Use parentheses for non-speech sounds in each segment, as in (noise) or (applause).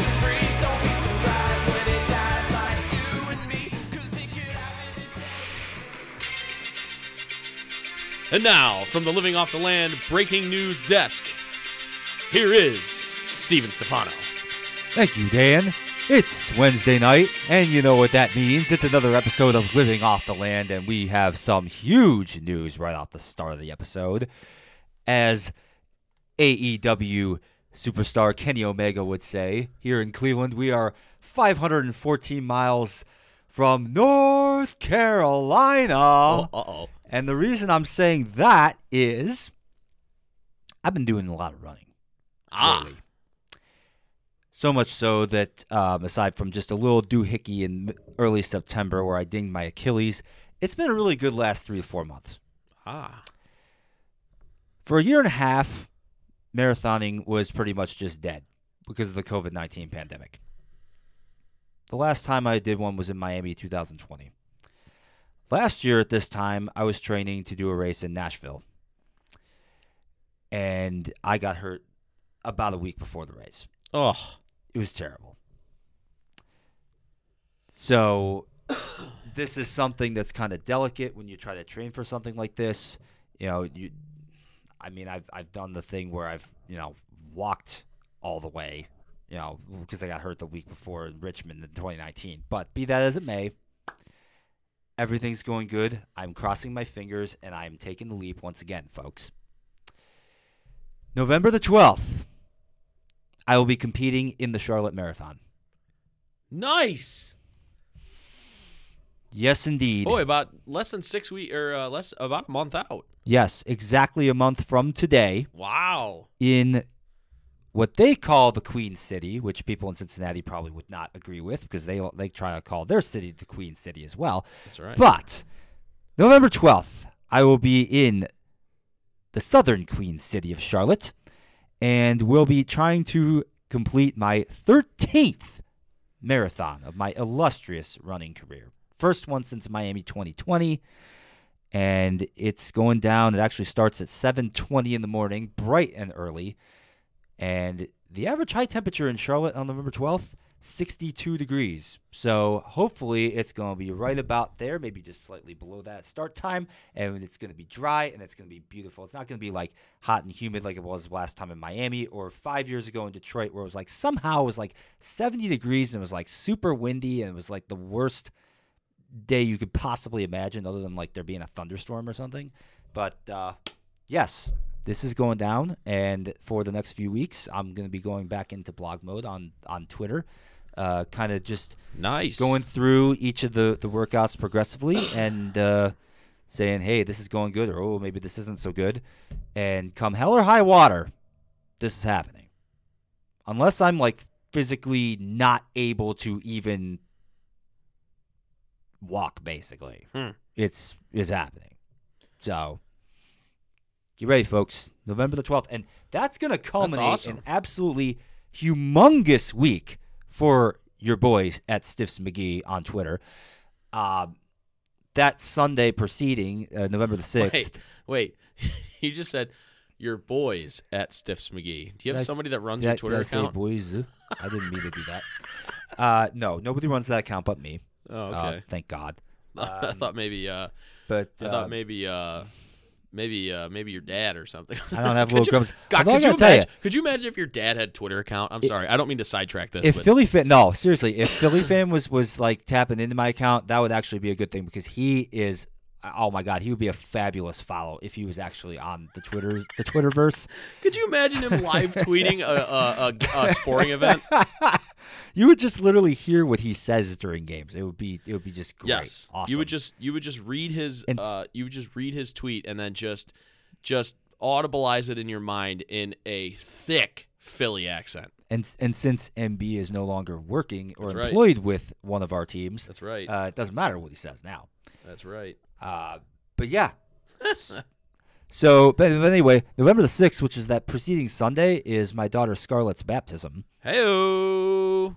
and breathes? Don't be surprised when it dies like you and me, 'cause it could happen today. And now, from the Living Off the Land breaking news desk, here is Steven Stefano. Thank you, Dan. It's Wednesday night, and you know what that means. It's another episode of Living Off the Land, and we have some huge news right off the start of the episode. As AEW superstar Kenny Omega would say, here in Cleveland, we are 514 miles from North Carolina. Uh oh. And the reason I'm saying that is I've been doing a lot of running. Ah. lately. So much so that, um, aside from just a little doohickey in early September where I dinged my Achilles, it's been a really good last three to four months. Ah. For a year and a half, marathoning was pretty much just dead because of the COVID 19 pandemic. The last time I did one was in Miami 2020. Last year at this time, I was training to do a race in Nashville. And I got hurt about a week before the race. Oh. It was terrible. So, (coughs) this is something that's kind of delicate when you try to train for something like this. You know, you. I mean, I've I've done the thing where I've you know walked all the way, you know, because I got hurt the week before in Richmond in 2019. But be that as it may, everything's going good. I'm crossing my fingers and I'm taking the leap once again, folks. November the 12th, I will be competing in the Charlotte Marathon. Nice. Yes, indeed. Boy, about less than six weeks, or uh, less, about a month out. Yes, exactly a month from today Wow. in what they call the Queen City, which people in Cincinnati probably would not agree with because they they try to call their city the Queen City as well. That's right. But November 12th, I will be in the southern Queen City of Charlotte and will be trying to complete my 13th marathon of my illustrious running career. First one since Miami 2020 and it's going down. It actually starts at 7:20 in the morning, bright and early. And the average high temperature in Charlotte on November 12th, 62 degrees. So hopefully it's going to be right about there, maybe just slightly below that start time, and it's going to be dry and it's going to be beautiful. It's not going to be like hot and humid like it was last time in Miami or 5 years ago in Detroit where it was like somehow it was like 70 degrees and it was like super windy and it was like the worst day you could possibly imagine, other than like there being a thunderstorm or something. But uh, yes, this is going down, and for the next few weeks, I'm going to be going back into blog mode on on Twitter, uh, kind of just nice. going through each of the the workouts progressively and uh, saying, "Hey, this is going good," or "Oh, maybe this isn't so good," and come hell or high water, this is happening. Unless I'm like physically not able to even walk, basically, Hmm. it's is happening. So. Get ready, folks. November the 12th. And that's going to culminate awesome. in absolutely humongous week for your boys at Stiffs McGee on Twitter. Uh, that Sunday preceding uh, November the 6th. Wait, wait. (laughs) you just said your boys at Stiffs McGee. Do you I have somebody that runs your I- Twitter I account? boys? I didn't mean to do that. (laughs) Uh, no, nobody runs that account but me. Oh, Uh, okay. thank God. (laughs) I um, thought maybe. Uh, But I uh, thought maybe. Uh, maybe. Uh, maybe your dad or something. I don't have (laughs) little you- grumps. God, could you gotta tell ya, imagine? Could you imagine if your dad had a Twitter account? I'm sorry, I don't mean to sidetrack this, if but Philly fan, no, seriously, if Philly fan was was like tapping into my account, that would actually be a good thing because he is. Oh my God, he would be a fabulous follow if he was actually on the Twitter the Twitterverse. could you imagine him live tweeting a, a, a, a sporting event? (laughs) you would just literally hear what he says during games. It would be it would be just great. Yes, awesome. you would just you would just read his And- uh, you would just read his tweet and then just just audibilize it in your mind in a thick Philly accent. and and since MB is no longer working or That's right. employed with one of our teams, That's right. uh, it doesn't matter what he says now. That's right. Uh, but yeah. (laughs) so, but, but anyway, November the 6th, which is that preceding Sunday, is my daughter Scarlett's baptism. Hey,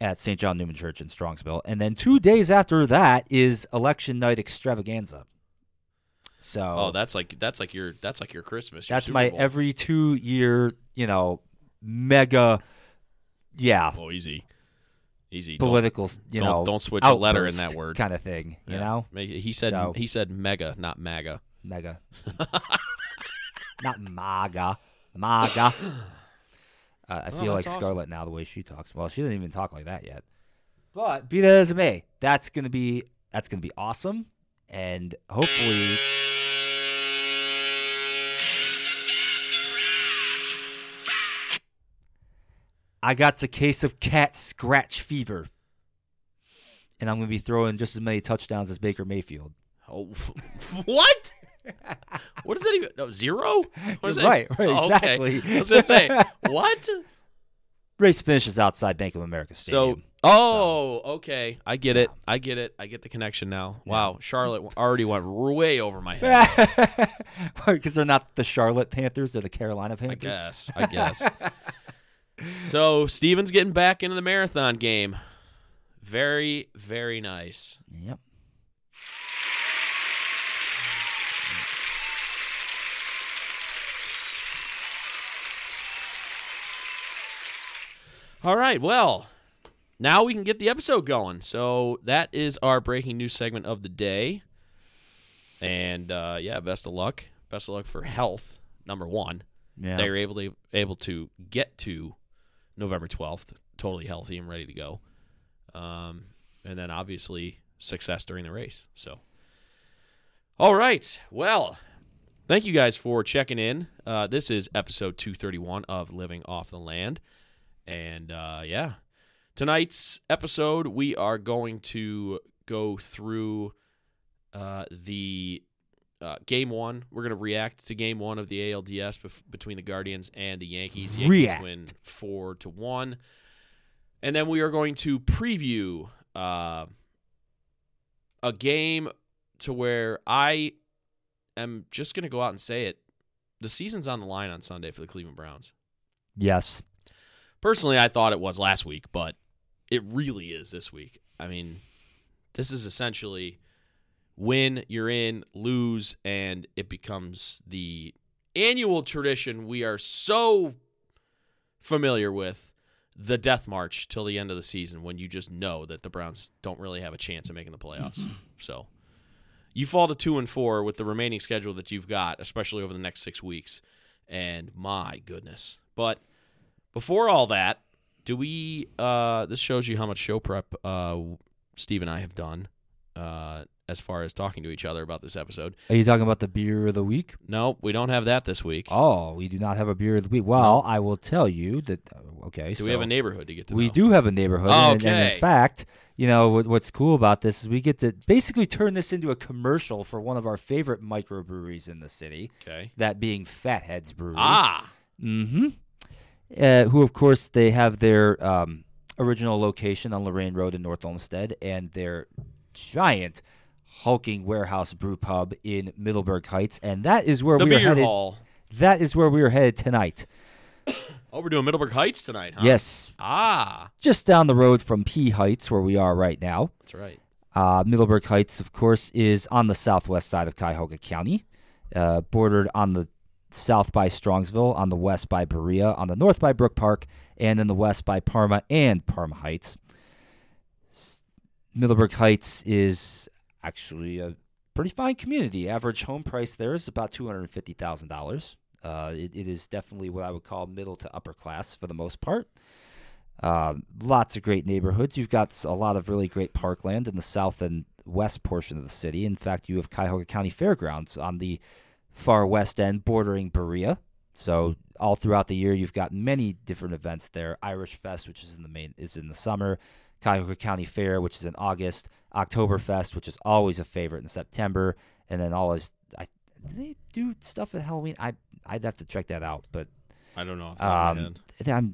at St. John Neumann Church in Strongsville, and then two days after that is election night extravaganza. So Oh, that's like that's like your that's like your Christmas. your that's Super my Bowl. every two year, you know, mega, yeah, Oh, easy, easy. Don't- political, you don't, know, don't switch a letter in that word. kind of thing. You Yeah. know, he said So- he said mega, not MAGA. Mega, (laughs) not MAGA, MAGA. (coughs) Uh, I Oh, feel like awesome. Scarlett now the way she talks. Well, she doesn't even talk like that yet. But be that as it may, that's gonna be that's gonna be awesome, and hopefully. I got a case of cat scratch fever. And I'm going to be throwing just as many touchdowns as Baker Mayfield. Oh, (laughs) what? What is that even? No, zero? What is that? Right, right, Oh, okay. exactly. I was gonna say (laughs) what? Race finishes outside Bank of America So, Stadium. oh, okay, I get it. I get it. I get the connection now. Wow, Charlotte already went way over my head. (laughs) Because they're not the Charlotte Panthers, they're the Carolina Panthers. I guess. I guess. (laughs) so Steven's getting back into the marathon game. Very, very nice. Yep. All right. Well, now we can get the episode going. So that is our breaking news segment of the day. And uh, yeah, best of luck. Best of luck for health. Number one, Yeah. they were able to able to get to November twelfth, totally healthy and ready to go. Um, and then obviously success during the race. So, all right. Well, thank you guys for checking in. Uh, this is episode two thirty one of Living Off the Land. And uh, yeah, tonight's episode, we are going to go through uh, the uh, game one. We're going to react to game one of the ALDS bef- between the Guardians and the Yankees. Yankees React. win four to one. And then we are going to preview uh, a game to where I am just going to go out and say it. The season's on the line on Sunday for the Cleveland Browns. Yes. Personally, I thought it was last week, but it really is this week. I mean, this is essentially win, you're in, lose, and it becomes the annual tradition we are so familiar with the death march till the end of the season when you just know that the Browns don't really have a chance of making the playoffs. (clears throat) so you fall to two and four with the remaining schedule that you've got, especially over the next six weeks. And my goodness. But before all that, do we uh this shows you how much show prep uh Steve and I have done uh as far as talking to each other about this episode. Are you talking about the beer of the week? No, we don't have that this week. Oh, we do not have a beer of the week. Well, I will tell you that. uh, Okay, do so we have a neighborhood to get to we know? do have a neighborhood, and- and, Okay. in fact, you know what, what's cool about this is we get to basically turn this into a commercial for one of our favorite microbreweries in the city. Okay. That being Fat Head's Brewery. Ah. Mm-hmm. Uh, who, of course, they have their um, original location on Lorain Road in North Olmsted and their giant hulking warehouse brew pub in Middleburg Heights, and that is where The we are beer headed. hall. That is where we are headed tonight. (coughs) Oh, we're doing Middleburg Heights tonight, huh? Yes, Ah, just down the road from P Heights, where we are right now. that's right. Uh, Middleburg Heights, of course, is on the southwest side of Cuyahoga County, uh, bordered on the south by Strongsville, on the west by Berea, on the north by Brook Park, and in the west by Parma and Parma Heights. Middleburg Heights is actually a pretty fine community. Average home price there is about two hundred fifty thousand dollars. Uh, it, it is definitely what I would call middle to upper class for the most part. Um, lots of great neighborhoods. You've got a lot of really great parkland in the south and west portion of the city. In fact, you have Cuyahoga County Fairgrounds on the far west end, bordering Berea. So all throughout the year, you've got many different events there. Irish Fest, which is in the main, is in the summer. Cuyahoga County Fair, which is in August. Oktoberfest, which is always a favorite in September, and then always. I, do they do stuff at Halloween? I I'd have to check that out, but I don't know. Off the top of my um,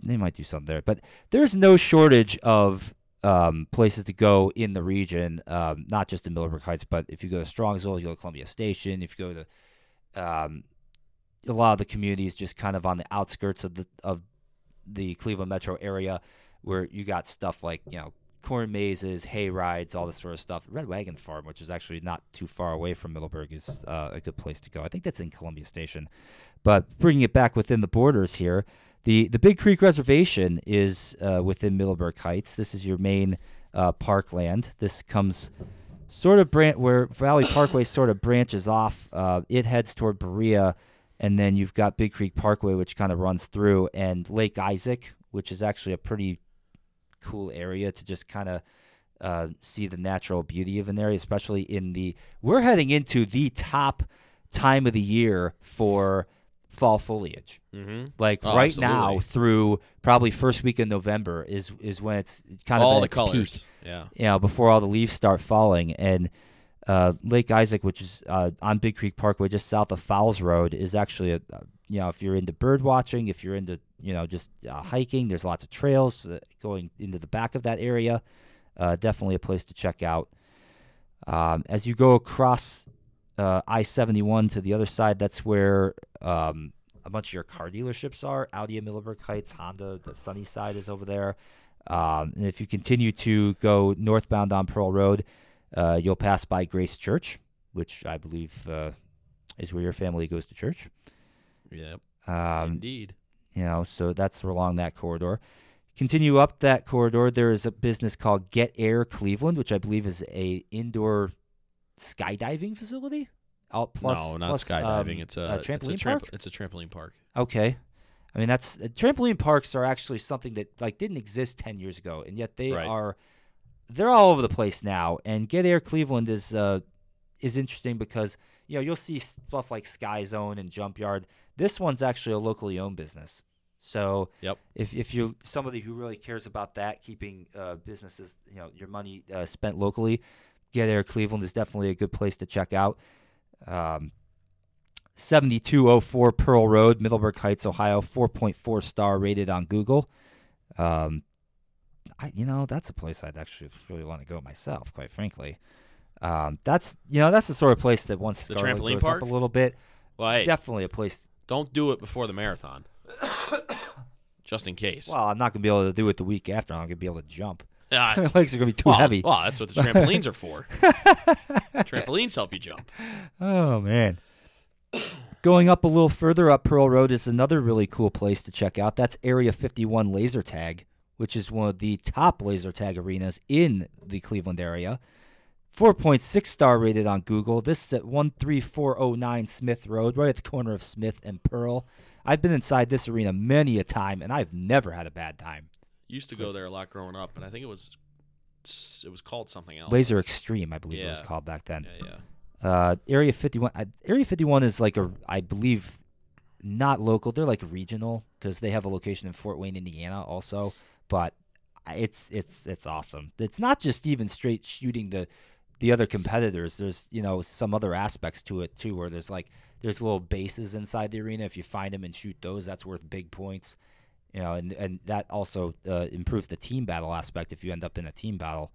they, they might do something there, but there's no shortage of um, places to go in the region, um, not just in Middleburg Heights, but if you go to Strongsville, you go to Columbia Station, if you go to um, a lot of the communities just kind of on the outskirts of the of the Cleveland metro area, where you got stuff like you know corn mazes, hay rides, all this sort of stuff. Red Wagon Farm, which is actually not too far away from Middleburg, is uh, a good place to go. I think that's in Columbia Station. But bringing it back within the borders here, the the Big Creek Reservation is uh, within Middleburg Heights. This is your main uh, parkland. This comes sort of branch where Valley Parkway sort of branches off. Uh, it heads toward Berea, and then you've got Big Creek Parkway, which kind of runs through, and Lake Isaac, which is actually a pretty cool area to just kind of uh, see the natural beauty of an area, especially in the. We're heading into the top time of the year for fall foliage. Mm-hmm. Like Oh, right now through probably first week of November is is when it's kind of All at the its colors. peak Yeah. you know, before all the leaves start falling. And uh, Lake Isaac, which is uh, on Big Creek Parkway, just south of Fowles Road, is actually a, you know, if you're into bird watching, if you're into, you know, just uh, hiking, there's lots of trails uh, going into the back of that area. Uh, definitely a place to check out. Um, as you go across uh, I 71 to the other side, that's where um, a bunch of your car dealerships are. Audi at Middleburg Heights, Honda, the sunny side is over there. Um, and if you continue to go northbound on Pearl Road, uh, you'll pass by Grace Church, which I believe uh, is where your family goes to church. Yep. Um, Indeed. you know, so that's along that corridor. Continue up that corridor. There is a business called Get Air Cleveland, which I believe is a indoor skydiving facility. Plus, no, not plus, skydiving. um, it's a, trampoline it's a tramp- park. It's a trampoline park. Okay, I mean that's uh, trampoline parks are actually something that like didn't exist ten years ago, and yet they Right. are they're all over the place now. And Get Air Cleveland is uh, is interesting because you know you'll see stuff like Sky Zone and Jump Yard. This one's actually a locally owned business. So Yep. if if you're somebody who really cares about that, keeping uh, businesses, you know, your money uh, spent locally, Get Air Cleveland is definitely a good place to check out. Um, 7204 Pearl Road, Middleburg Heights, Ohio, 4.4 star rated on Google. Um, I, you know, that's a place I'd actually really want to go myself, quite frankly. Um, that's you know that's the sort of place that once The Scarlet trampoline park? up a little bit, Well, hey, definitely a place. don't do it before the marathon. (coughs) Just in case. Well, I'm not gonna be able to do it the week after. I'm gonna be able to jump. Ah, (laughs) My legs are gonna be too well, heavy. Well, that's what the trampolines are for. (laughs) trampolines help you jump. Oh man. Going up a little further up Pearl Road is another really cool place to check out. That's Area 51 Laser Tag, which is one of the top laser tag arenas in the Cleveland area. 4.6 star rated on Google. This is at 13409 Smith Road, right at the corner of Smith and Pearl. I've been inside this arena many a time, and I've never had a bad time. Used to go there a lot growing up, and I think it was it was called something else. Laser Extreme, I believe it was called back then. Yeah, yeah. Uh, Area 51. Uh, Area 51 is like a, I believe, not local. They're like regional because they have a location in Fort Wayne, Indiana, also. But it's it's it's awesome. It's not just even straight shooting the the other competitors. There's you know some other aspects to it too, where there's like there's little bases inside the arena. If you find them and shoot those, that's worth big points. You know, and and that also uh, improves the team battle aspect if you end up in a team battle.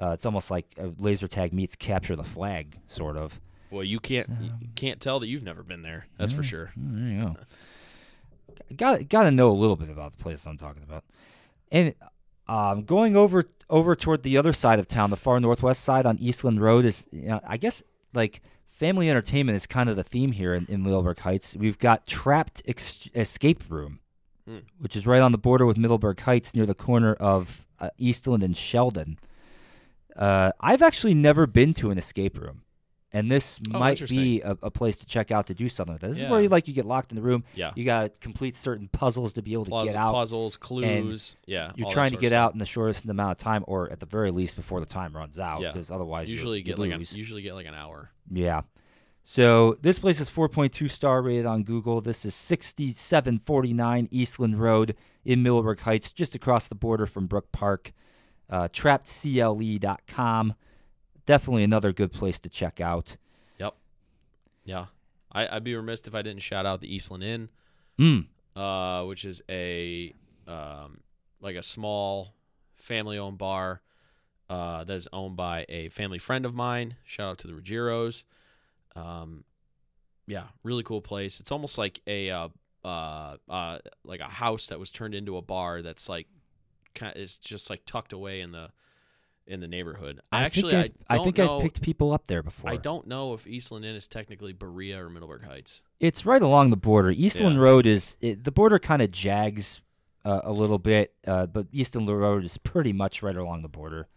Uh, it's almost like a laser tag meets capture the flag, sort of. Well, you can't you can't tell that you've never been there. That's for sure. There you go. Got got to know a little bit about the place I'm talking about, and um, going over over toward the other side of town, the far northwest side on Eastland Road is, you know, I guess like family entertainment is kind of the theme here in, in Middleburg Heights. We've got Trapped Ex- Escape Room, Hmm. which is right on the border with Middleburg Heights, near the corner of uh, Eastland and Sheldon. Uh, I've actually never been to an escape room, and this Oh, might be a, a place to check out to do something like that. This is where you like you get locked in the room. Yeah. You got to complete certain puzzles to be able to Puzzle- get out. puzzles, clues. Yeah. You're trying to get out in the shortest amount of time, or at the very least before the time runs out, Yeah. because otherwise you- Usually you get like a, lose. usually get like an hour. Yeah. So this place is 4.2 star rated on Google. This is 6749 Eastland Road in Middleburg Heights, just across the border from Brook Park. Uh, trappedcle.com. Definitely another good place to check out. Yep. Yeah. I, I'd be remiss if I didn't shout out the Eastland Inn, Mm. uh, which is a um, like a small family-owned bar uh, that is owned by a family friend of mine. Shout out to the Ruggieros. Um, yeah, really cool place. It's almost like a uh, uh, uh, like a house that was turned into a bar. That's like kind is just like tucked away in the in the neighborhood. I Actually, think I don't think know. I've picked people up there before. I don't know if Eastland Inn is technically Berea or Middleburg Heights. It's right along the border. Eastland Yeah. Road is it, the border kind of jags uh, a little bit, uh, but Eastland Road is pretty much right along the border.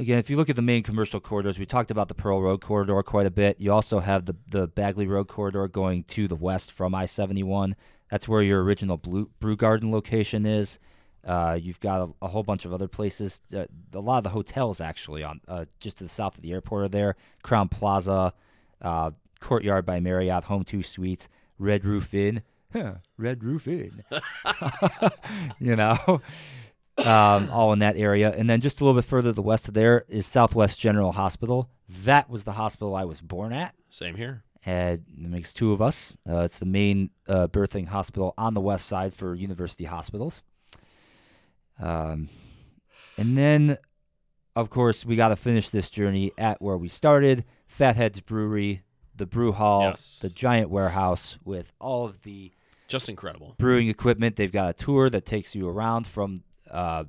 Again, if you look at the main commercial corridors, we talked about the Pearl Road corridor quite a bit. You also have the the Bagley Road corridor going to the west from I seventy one. That's where your original Blue, Brew Garden location is. Uh, you've got a, a whole bunch of other places. Uh, a lot of the hotels actually on uh, just to the south of the airport are there. Crowne Plaza, uh, Courtyard by Marriott, Home Two Suites, Red Roof Inn, (laughs) huh, Red Roof Inn. (laughs) you know, um, all in that area. And then just a little bit further to the west of there is Southwest General Hospital. That was the hospital I was born at. Same here. And it makes two of us. Uh, it's the main uh, birthing hospital on the west side for university hospitals. Um, and then, of course, we got to finish this journey at where we started Fat Head's Brewery, the brew hall, Yes. the giant warehouse with all of the Just incredible. brewing equipment. They've got a tour that takes you around from. Uh,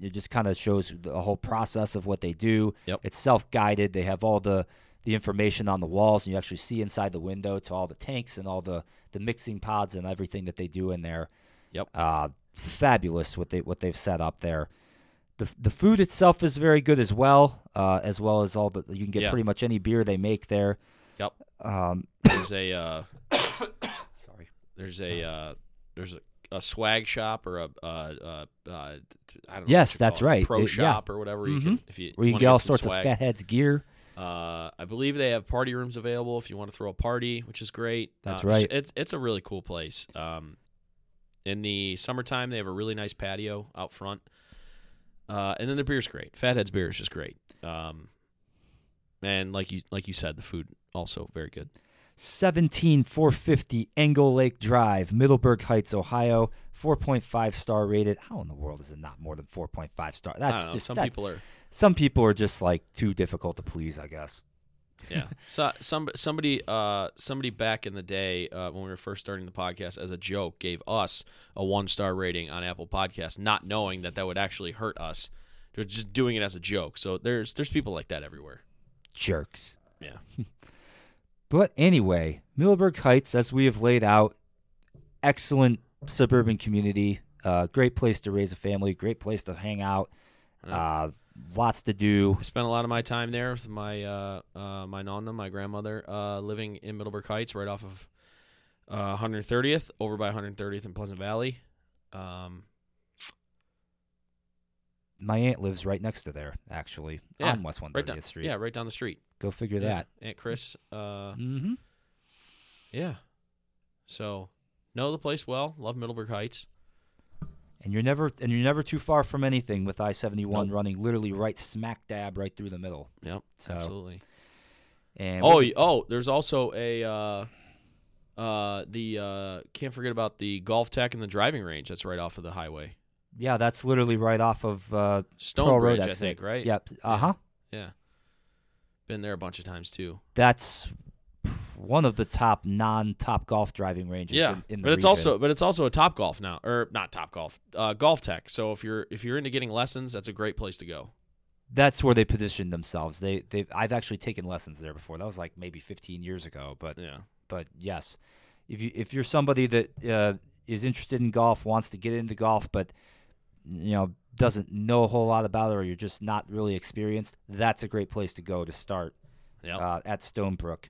it just kind of shows the whole process of what they do. Yep. It's self guided. They have all the the information on the walls, and you actually see inside the window to all the tanks and all the the mixing pods and everything that they do in there. Yep. Uh, fabulous what they what they've set up there. The, the food itself is very good as well, uh, as well as all the you can get Yeah. pretty much any beer they make there. Yep. Um, There's a uh, (coughs) sorry. there's a uh, there's a, a swag shop or a uh, uh, uh, I don't know. Yes, that's right. Pro It- yeah. shop or whatever you can Mhm. if you Where you wanna get all sorts swag. of Fat Head's gear. Uh, I believe they have party rooms available if you want to throw a party, which is great. That's Uh, right. It's it's a really cool place. Um, in the summertime, they have a really nice patio out front. Uh, and then the beer's great. Fat Head's beer is just great. Um, and like you like you said, the food also very good. 17450 Engle Lake Drive, Middleburg Heights, Ohio. 4.5 star rated. How in the world is it not more than 4.5 star? That's know. just some that- people are some people are just like too difficult to please, I guess. yeah. (laughs) So some somebody uh somebody back in the day uh, when we were first starting the podcast as a joke gave us a one star rating on Apple Podcasts, not knowing that that would actually hurt us. They're just doing it as a joke. So there's there's people like that everywhere. Jerks. Yeah. (laughs) But anyway, Middleburg Heights, as we have laid out, excellent suburban community. Uh, great place to raise a family. Great place to hang out. Uh, lots to do. I spent a lot of my time there with my uh, uh, my nonna, my grandmother, uh, living in Middleburg Heights, right off of uh, 130th, over by 130th in Pleasant Valley. Um, My aunt lives right next to there, actually, Yeah, on West 130th right down, Street. yeah, right down the street. Go figure Yeah, that. Aunt Chris. Uh, Mm-hmm. yeah. So know the place well. Love Middleburg Heights. And you're never and you're never too far from anything with I-71 running literally right smack dab right through the middle. Yep, So- absolutely. And Oh, we- oh, there's also a uh, uh, the uh, can't forget about the golf tech and the driving range that's right off of the highway. yeah, that's literally right off of uh, Pearl Stonebridge, Road I think, right? Yep. Uh huh. Yeah. Been there a bunch of times too. That's one of the top non-top golf driving ranges. Yeah, in, in the but it's region. also but it's also a Top Golf now, or not Top Golf, uh, GolfTec. So if you're if you're into getting lessons, that's a great place to go. that's where they position themselves. They they I've actually taken lessons there before. That was like maybe 15 years ago, but Yeah, but yes, if you if you're somebody that uh, is interested in golf, wants to get into golf, but you know doesn't know a whole lot about it, or you're just not really experienced, that's a great place to go to start yeah. uh, at Stonebrook.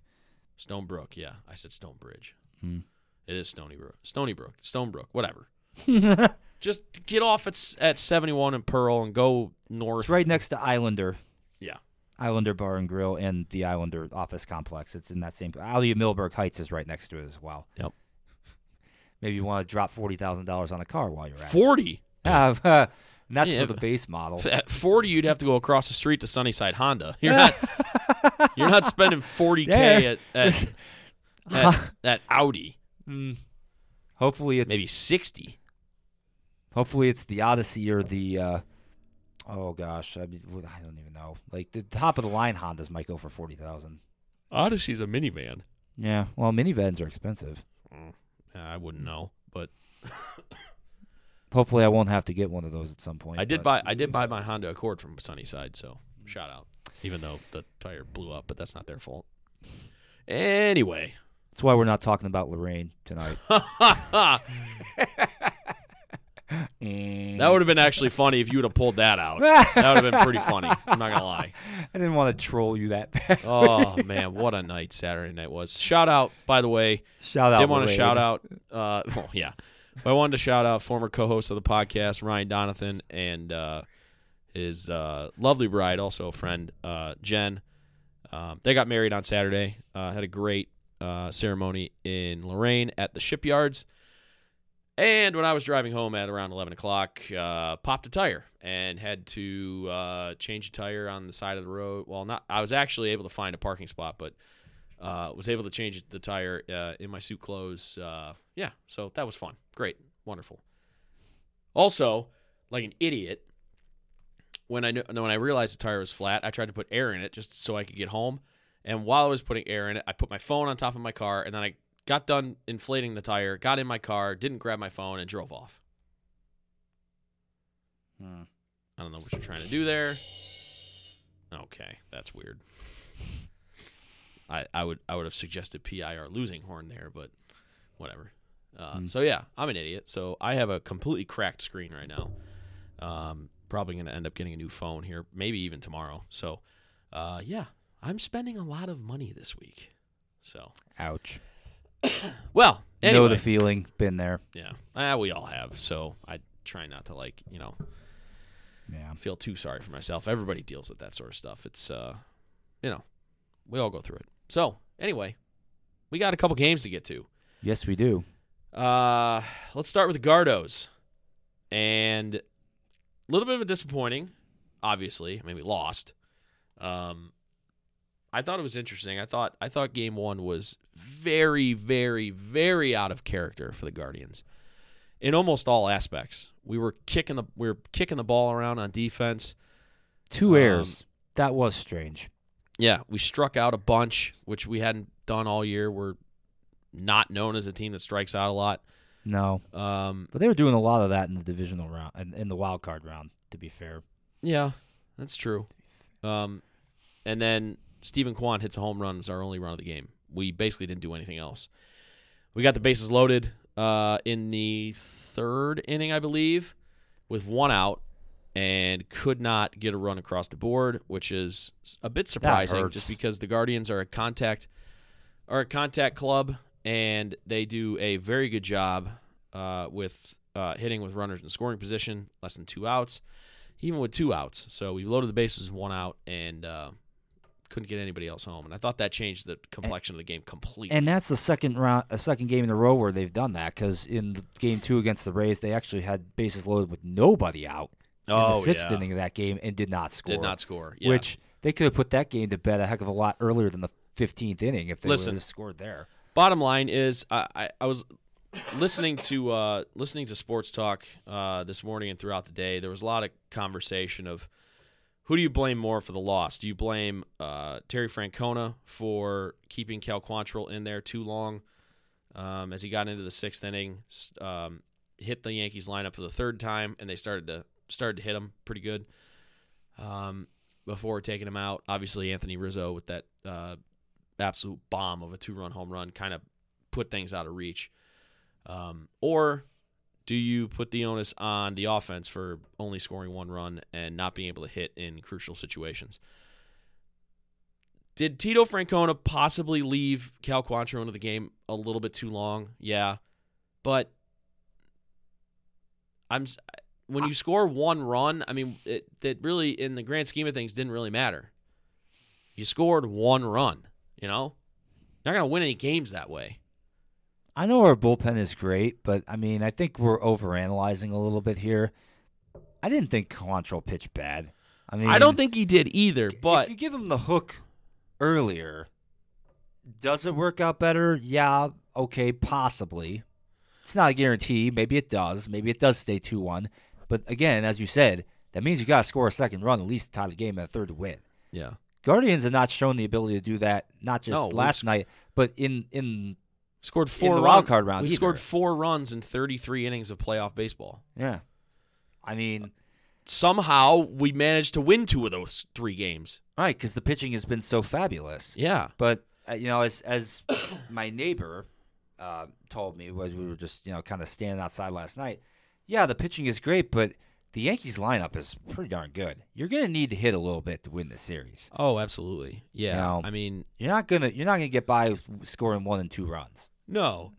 Stonebrook, yeah, I said Stonebridge. Hmm. It is Stony Brook, Stony Brook, Stonebrook, whatever. (laughs) Just get off at at 71 and Pearl and go north. It's right next to Islander. Yeah. Islander Bar and Grill and the Islander office complex. It's in that same. Audi Millburg Heights is right next to it as well. Yep. Maybe you want to drop forty thousand dollars on a car while you're at it. 40. (laughs) Uh, and that's Yeah, for the base model. At 40, you'd have to go across the street to Sunnyside Honda. You're (laughs) not you're not spending 40k Yeah. at at, (laughs) at, at Audi. Mm. Hopefully it's Maybe 60. hopefully it's the Odyssey or the. Uh, oh gosh, I, mean, I don't even know. Like the top of the line Hondas might go for forty thousand. Odyssey's a minivan. Yeah, well, minivans are expensive. Uh, I wouldn't know, but (laughs) Hopefully, I won't have to get one of those at some point. I did buy I did buy my Honda Accord from Sunnyside, so shout out. Even though the tire blew up, but that's not their fault. Anyway, That's why we're not talking about Lorain tonight. that (laughs) that would have been actually funny if you would have pulled that out. That would have been pretty funny. I'm not gonna lie. (laughs) I didn't want to troll you that bad. Oh (laughs) man, what a night Saturday night was. Shout out, by the way, shout out. Didn't want to shout out. Uh, well, yeah, but I wanted to shout out former co-host of the podcast Ryan Donathan and uh, his uh, lovely bride, also a friend, uh, Jen. Um, they got married on Saturday. Uh, had a great uh, ceremony in Lorain at the shipyards. And when I was driving home at around 11 o'clock, uh, popped a tire and had to uh, change a tire on the side of the road. Well, not I was actually able to find a parking spot, but uh, was able to change the tire uh, in my suit clothes. Uh, yeah, so that was fun. Great, wonderful. Also, like an idiot, when I knew, when I realized the tire was flat, I tried to put air in it just so I could get home. And while I was putting air in it, I put my phone on top of my car, and then I got done inflating the tire, got in my car, didn't grab my phone, and drove off. Hmm. I don't know what you're trying to do there. Okay, that's weird. I I would I would have suggested PIR losing horn there, but whatever. Uh, Hmm. So yeah, I'm an idiot. So I have a completely cracked screen right now. Um, probably going to end up getting a new phone here, maybe even tomorrow. So uh, yeah, I'm spending a lot of money this week. So Ouch. (coughs) well, anyway, Know the feeling. Been there. yeah, ah, we all have. So I try not to like you know Yeah. feel too sorry for myself. Everybody deals with that sort of stuff. It's uh, you know, we all go through it. So anyway, we got a couple games to get to. Yes, we do. Uh, let's start with the Gardos, and a little bit of a disappointing. Obviously, I mean we lost. Um, I thought it was interesting. I thought I thought game one was very, very, very out of character for the Guardians in almost all aspects. We were kicking the we were kicking the ball around on defense. Two Um, airs. That was strange. Yeah, we struck out a bunch, which we hadn't done all year. We're not known as a team that strikes out a lot. No, Um, but they were doing a lot of that in the divisional round and in the wild card round. To be fair. yeah, that's true. Um, and then Steven Kwan hits a home run It's our only run of the game. We basically didn't do anything else. We got the bases loaded uh, in the third inning, I believe, with one out, and could not get a run across the board, which is a bit surprising, just because the Guardians are a contact are a contact club, and they do a very good job uh, with uh, hitting with runners in scoring position, less than two outs, even with two outs. So we loaded the bases with one out and uh, couldn't get anybody else home. And I thought that changed the complexion of the game completely. And that's the second round, a second game in a row where they've done that. Because in game two against the Rays, they actually had bases loaded with nobody out in the oh sixth yeah, inning of that game and did not score. did not score. Yeah. Which they could have put that game to bed a heck of a lot earlier than the 15th inning if they would have scored there. bottom line is I, I, I was listening to uh, listening to sports talk uh, this morning and throughout the day. There was a lot of conversation of who do you blame more for the loss? Do you blame uh, Terry Francona for keeping Cal Quantrill in there too long um, as he got into the sixth inning, um, hit the Yankees lineup for the third time, and they started to started to hit him pretty good um, before taking him out. Obviously, Anthony Rizzo with that uh, absolute bomb of a two run home run kind of put things out of reach. Um, or do you put the onus on the offense for only scoring one run and not being able to hit in crucial situations? Did Tito Francona possibly leave Cal Quantrill into the game a little bit too long? Yeah, but I'm when you score one run. I mean, it that really, in the grand scheme of things, didn't really matter. You scored one run. You know, You're not gonna win any games that way. I know our bullpen is great, but I mean, I think we're overanalyzing a little bit here. I didn't think Quantrill pitched bad. I mean, I don't think he did either, but if you give him the hook earlier, does it work out better? Yeah, okay, possibly. It's not a guarantee. Maybe it does. Maybe it does stay 2 1. But again, as you said, that means you got to score a second run, at least tie the game at a third to win. yeah. Guardians have not shown the ability to do that, not just No, last night, but in, in Scored four the run- wild card round We scored four runs in 33 innings of playoff baseball. Yeah. I mean, Somehow we managed to win two of those three games. right, because the pitching has been so fabulous. Yeah. But uh, you know, as as (coughs) my neighbor uh, told me, was we were just you know kind of standing outside last night. Yeah, the pitching is great, but the Yankees lineup is pretty darn good. You're gonna need to hit a little bit to win the series. Oh, absolutely. Yeah. I mean, You're not gonna you're not gonna get by scoring one and two runs. no.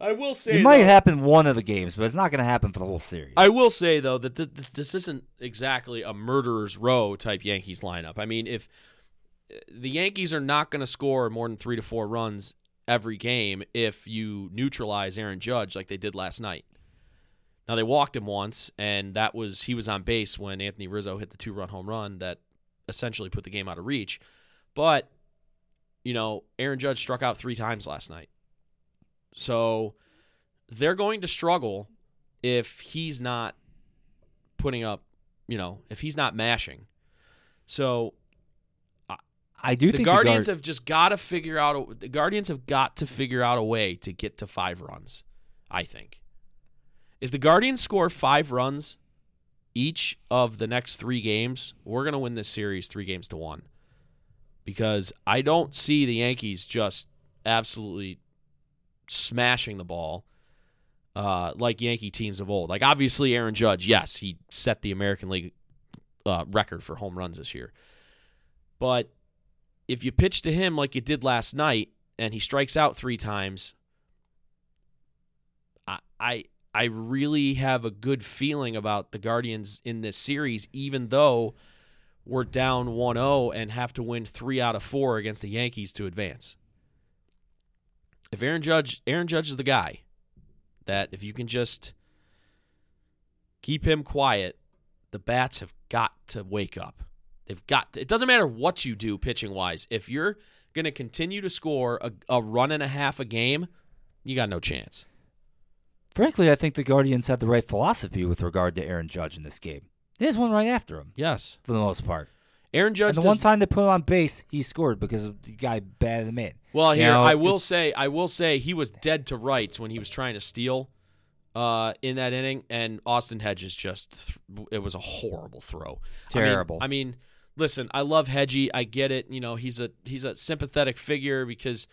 I will say It might though- happen one of the games, but it's not gonna happen for the whole series. I will say though that th- th- this isn't exactly a murderer's row type Yankees lineup. I mean, if eh, the Yankees are not going to score more than three to four runs every game, if you neutralize Aaron Judge like they did last night. Now they walked him once, and that was he was on base when Anthony Rizzo hit the two run home run that essentially put the game out of reach. But you know, Aaron Judge struck out three times last night, so they're going to struggle if he's not putting up, you know, if he's not mashing. So I do the think Guardians the have just got to figure out a, the Guardians have got to figure out a way to get to 5 runs, I think. If the Guardians score 5 runs each of the next 3 games, we're going to win this series 3 games to 1. Because I don't see the Yankees just absolutely smashing the ball uh, like Yankee teams of old. Like obviously Aaron Judge, yes, he set the American League uh, record for home runs this year. But if you pitch to him like you did last night and he strikes out three times, I I, I really have a good feeling about the Guardians in this series, even though we're down 1-0 and have to win three out of four against the Yankees to advance. If Aaron Judge Aaron Judge is the guy that if you can just keep him quiet, the bats have got to wake up. They've got to, it doesn't matter what you do pitching wise. If you're going to continue to score a, a run and a half a game, you got no chance. Frankly, I think the Guardians had the right philosophy with regard to Aaron Judge in this game. There's one right after him Yes. for the most part. Aaron Judge and the does, one time they put him on base, he scored because the guy batted him in. Well, You here know, I will it's- say I will say he was dead to rights when he was trying to steal uh, in that inning, and Austin Hedges just th- it was a horrible throw. I mean- Terrible. I mean, listen, I love Hedgie. I get it. You know, he's a he's a sympathetic figure because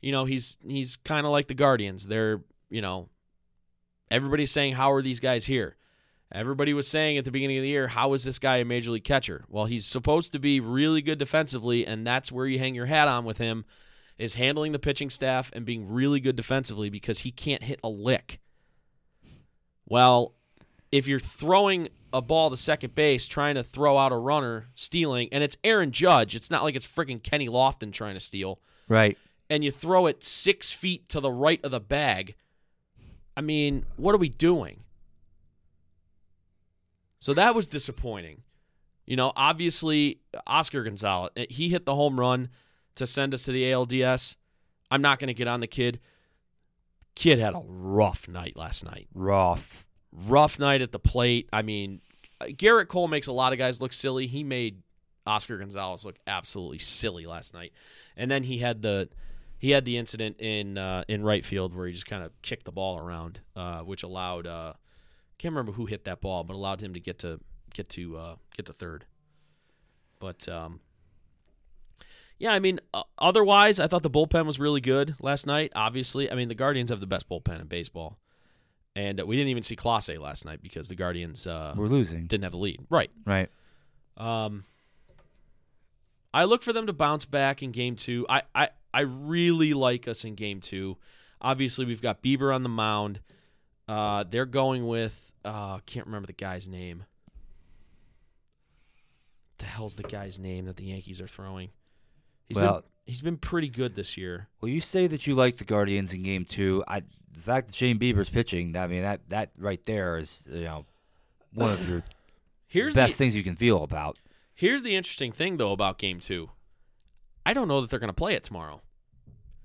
you know he's he's kind of like the Guardians. They're you know everybody's saying how are these guys here. Everybody was saying at the beginning of the year, how is this guy a major league catcher? Well, he's supposed to be really good defensively, and that's where you hang your hat on with him, is handling the pitching staff and being really good defensively because he can't hit a lick. Well, if you're throwing a ball to second base, trying to throw out a runner, stealing, and it's Aaron Judge, it's not like it's freaking Kenny Lofton trying to steal, Right. and you throw it six feet to the right of the bag. I mean, what are we doing? So that was disappointing. You know, obviously, Oscar Gonzalez, eh, he hit the home run to send us to the ALDS. I'm not going to get on the kid. Kid had a rough night last night. Rough. Rough night at the plate. I mean, Gerrit Cole makes a lot of guys look silly. He made Oscar Gonzalez look absolutely silly last night. And then he had the he had the incident in uh, in right field where he just kind of kicked the ball around, uh, which allowed uh, can't remember who hit that ball, but allowed him to get to get to uh, get to third. But um, yeah, I mean, uh, otherwise, I thought the bullpen was really good last night. Obviously, I mean, the Guardians have the best bullpen in baseball, and uh, we didn't even see Clase last night because the Guardians uh, We're losing. didn't have the lead. Right. Right. Um, I look for them to bounce back in game two. I, I, I really like us in game two. Obviously, we've got Bieber on the mound. Uh, they're going with uh, can't remember the guy's name. The hell's the guy's name that the Yankees are throwing? He's Well- been he's been pretty good this year. Well, you say that you like the Guardians in Game Two. I, the fact that Shane Bieber's pitching, I mean that that right there is you know one of your Here's best the, things you can feel about. here's the interesting thing though about game two. I don't know that they're going to play it tomorrow.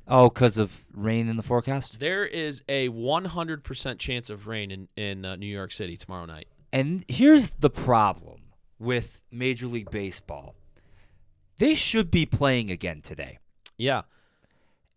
Oh, because of rain in the forecast. There is a 100% chance of rain in in uh, New York City tomorrow night. And here's the problem with Major League Baseball. They should be playing again today. Yeah.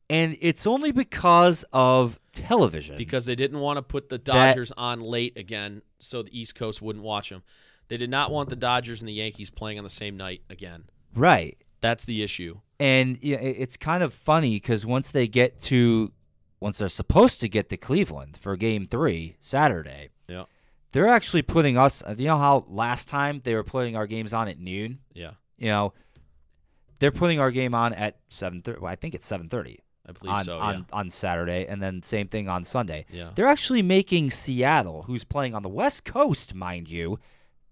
and it's only because of television. because they didn't want to put the Dodgers on late again so the East Coast wouldn't watch them. They did not want the Dodgers and the Yankees playing on the same night again. right, That's the issue. And yeah, it- it's kind of funny because once they get to, once they're supposed to get to Cleveland for Game Three Saturday, Yeah. they're actually putting us. Uh, you know how last time they were putting our games on at noon. Yeah, You know, they're putting our game on at seven thirty. Well, I think it's seven thirty I believe on so. on on Saturday, and then same thing on Sunday. yeah. Yeah. They're actually making Seattle, who's playing on the West Coast, mind you.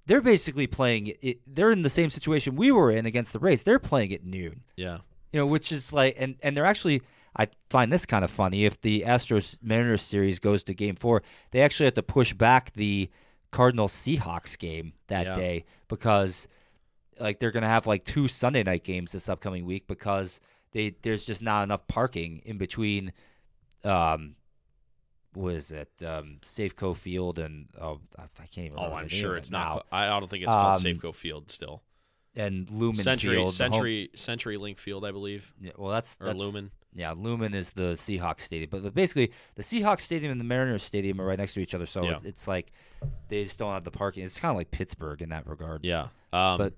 They're basically playing it. They're in the same situation we were in against the Rays. They're playing at noon. Yeah. You know, which is like, and and they're actually. I find this kind of funny. If the Astros Mariners series goes to Game Four, they actually have to push back the Cardinals Seahawks game that Yeah. day because, like, they're gonna have like two Sunday night games this upcoming week because they there's just not enough parking in between. Um, what is it? Um, Safeco Field and oh, I can't even. Oh, I'm sure it's it not. now. I don't think it's called Um, Safeco Field still. And Lumen Century, Field. Century, Century Link Field, I believe, Yeah, well, that's or that's, Lumen. Yeah, Lumen is the Seahawks stadium, but basically the Seahawks stadium and the Mariners stadium are right next to each other, so Yeah. it- it's like they just don't have the parking. It's kind of like Pittsburgh in that regard. Yeah. Um, But-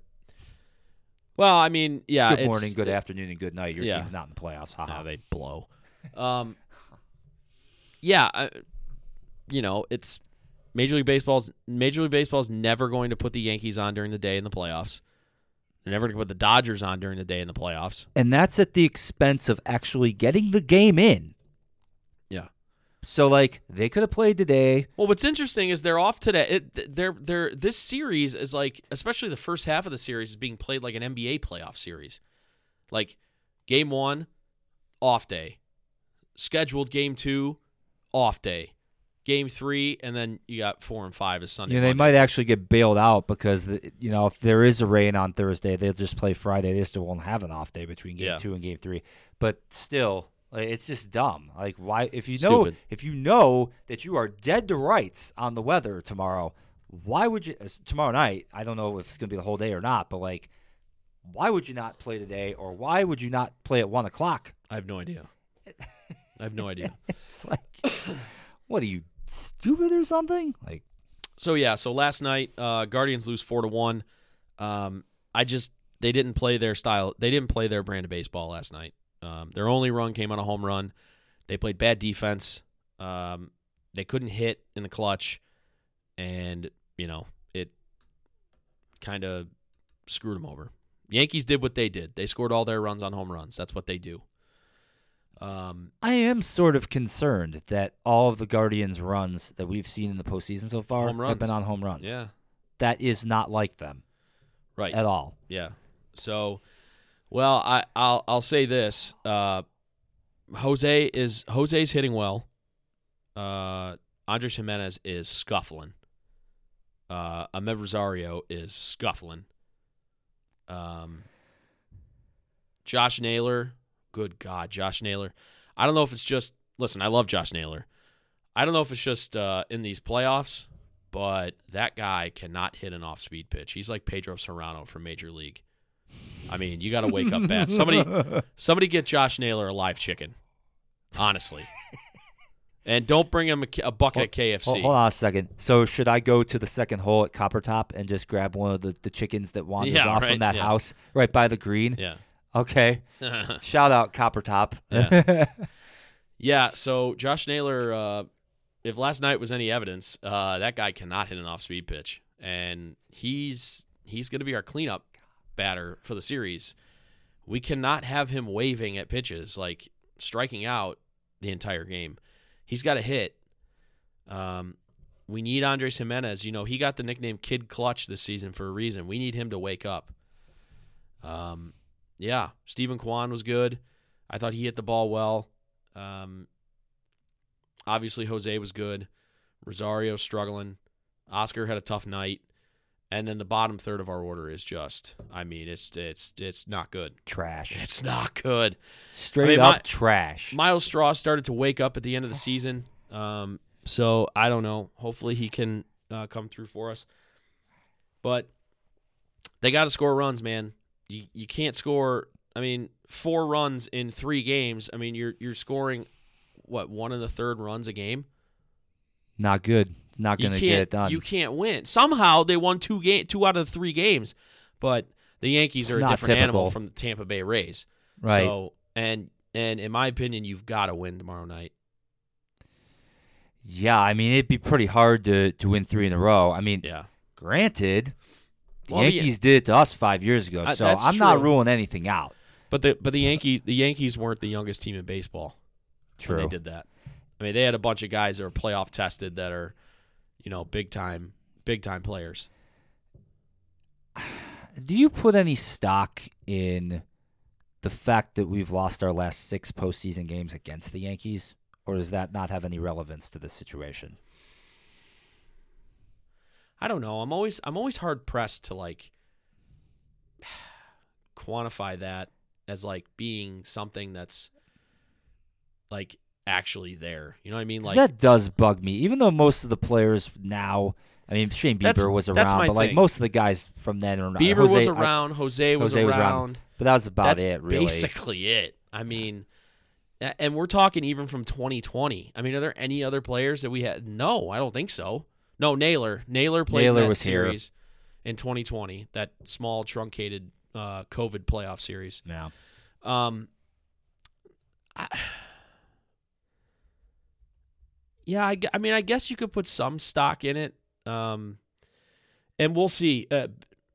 well, I mean, yeah. good morning, good it- afternoon, and good night. Your yeah. team's not in the playoffs. No, Haha. they blow. Um, yeah, I, you know, it's Major League Baseball's Major League Baseball's never going to put the Yankees on during the day in the playoffs. They're never going to put the Dodgers on during the day in the playoffs. and that's at the expense of actually getting the game in. Yeah. So like they could have played today. Well, what's interesting is they're off today. It, they're they're this series is like, especially the first half of the series is being played like an NBA playoff series. Like, game one, off day. Scheduled game two, off day. Game three, and then you got four and five is Sunday. Know, they Monday. might actually get bailed out because the, you know if there is a rain on Thursday, they'll just play Friday. They still won't have an off day between game Yeah. two and game three. But still, like, it's just dumb. Like why? If you know Stupid. if you know that you are dead to rights on the weather tomorrow, why would you? uh, Tomorrow night, I don't know if it's gonna be the whole day or not, but like, why would you not play today, or why would you not play at one o'clock? I have no idea. (laughs) I have no idea. (laughs) It's like, what are you stupid or something? Like, So yeah, so last night, uh, Guardians lose four to one. Um, I just they didn't play their style. They didn't play their brand of baseball last night. Um, their only run came on a home run. They played bad defense. Um, they couldn't hit in the clutch, and you know it kind of screwed them over. Yankees did what they did. They scored all their runs on home runs. That's what they do. Um, I am sort of concerned that all of the Guardians' runs that we've seen in the postseason so far have been on home runs. yeah, That is not like them right. at all. Yeah. So, well, I I'll I'll say this. Uh, Jose is Jose's hitting well. Uh, Andres Giménez is scuffling. Uh, Amed Rosario is scuffling. Um, Josh Naylor, good God, Josh Naylor. I don't know if it's just listen. I love Josh Naylor. I don't know if it's just uh, in these playoffs, but that guy cannot hit an off-speed pitch. He's like Pedro Cerrano from Major League. I mean, you got to wake up bad. Somebody, (laughs) somebody get Josh Naylor a live chicken, honestly, and don't bring him a bucket of KFC. Hold, hold on a second. So should I go to the second hole at Copper Top and just grab one of the, the chickens that wanders Yeah, off right, from that yeah. house right by the green? Yeah, Okay. (laughs) Shout out Copper Top. Yeah. (laughs) yeah. So Josh Naylor, uh, if last night was any evidence, uh, that guy cannot hit an off-speed pitch, and he's he's going to be our cleanup batter for the series. We cannot have him waving at pitches like striking out the entire game. He's got to hit. Um, we need Andres Giménez. You know, he got the nickname Kid Clutch this season for a reason. We need him to wake up. Um, yeah, Steven Kwan was good. I thought he hit the ball well. Um, obviously, Jose was good. Rosario struggling. Oscar had a tough night. And then the bottom third of our order is just, I mean, it's it's it's not good. trash. It's not good. Straight mean, up my- trash. Myles Straw started to wake up at the end of the season. Um, so I don't know. Hopefully he can uh, come through for us. But they got to score runs, man. You you can't score. I mean, four runs in three games. I mean, you're you're scoring what one and the third runs a game. Not good. Not going to get it done. you can't win. Somehow they won two game two out of the three games, but the Yankees It's are a different animal from the Tampa Bay Rays. right. So and and in my opinion, you've got to win tomorrow night. yeah, I mean it'd be pretty hard to to win three in a row. I mean, Yeah. granted, the Well, the- Yankees did it to us five years ago, Uh, so I'm not ruling anything out. But the but the Yankees the Yankees weren't the youngest team in baseball. when True. they did that. I mean, they had a bunch of guys that were playoff tested that are, you know, big time, big time players. (sighs) Do you put any stock in the fact that we've lost our last six postseason games against the Yankees, or does that not have any relevance to this situation? I don't know. I'm always I'm always hard pressed to like (sighs) quantify that as like being something that's like actually there. You know what I mean? Like that does bug me. Even though most of the players now, I mean, Shane Bieber was around, but like thing. most of the guys from then are not. Bieber Jose, was I- around, Jose was Jose was around. around, but that was about That's it, really. basically it. I mean, and we're talking even from 2020. I mean, are there any other players that we had? No, I don't think so. No, Naylor. Naylor played Naylor in that was here. series in 2020, that small truncated uh, COVID playoff series. Yeah. Um, I, yeah, I, I mean, I guess you could put some stock in it. Um, and we'll see. Uh,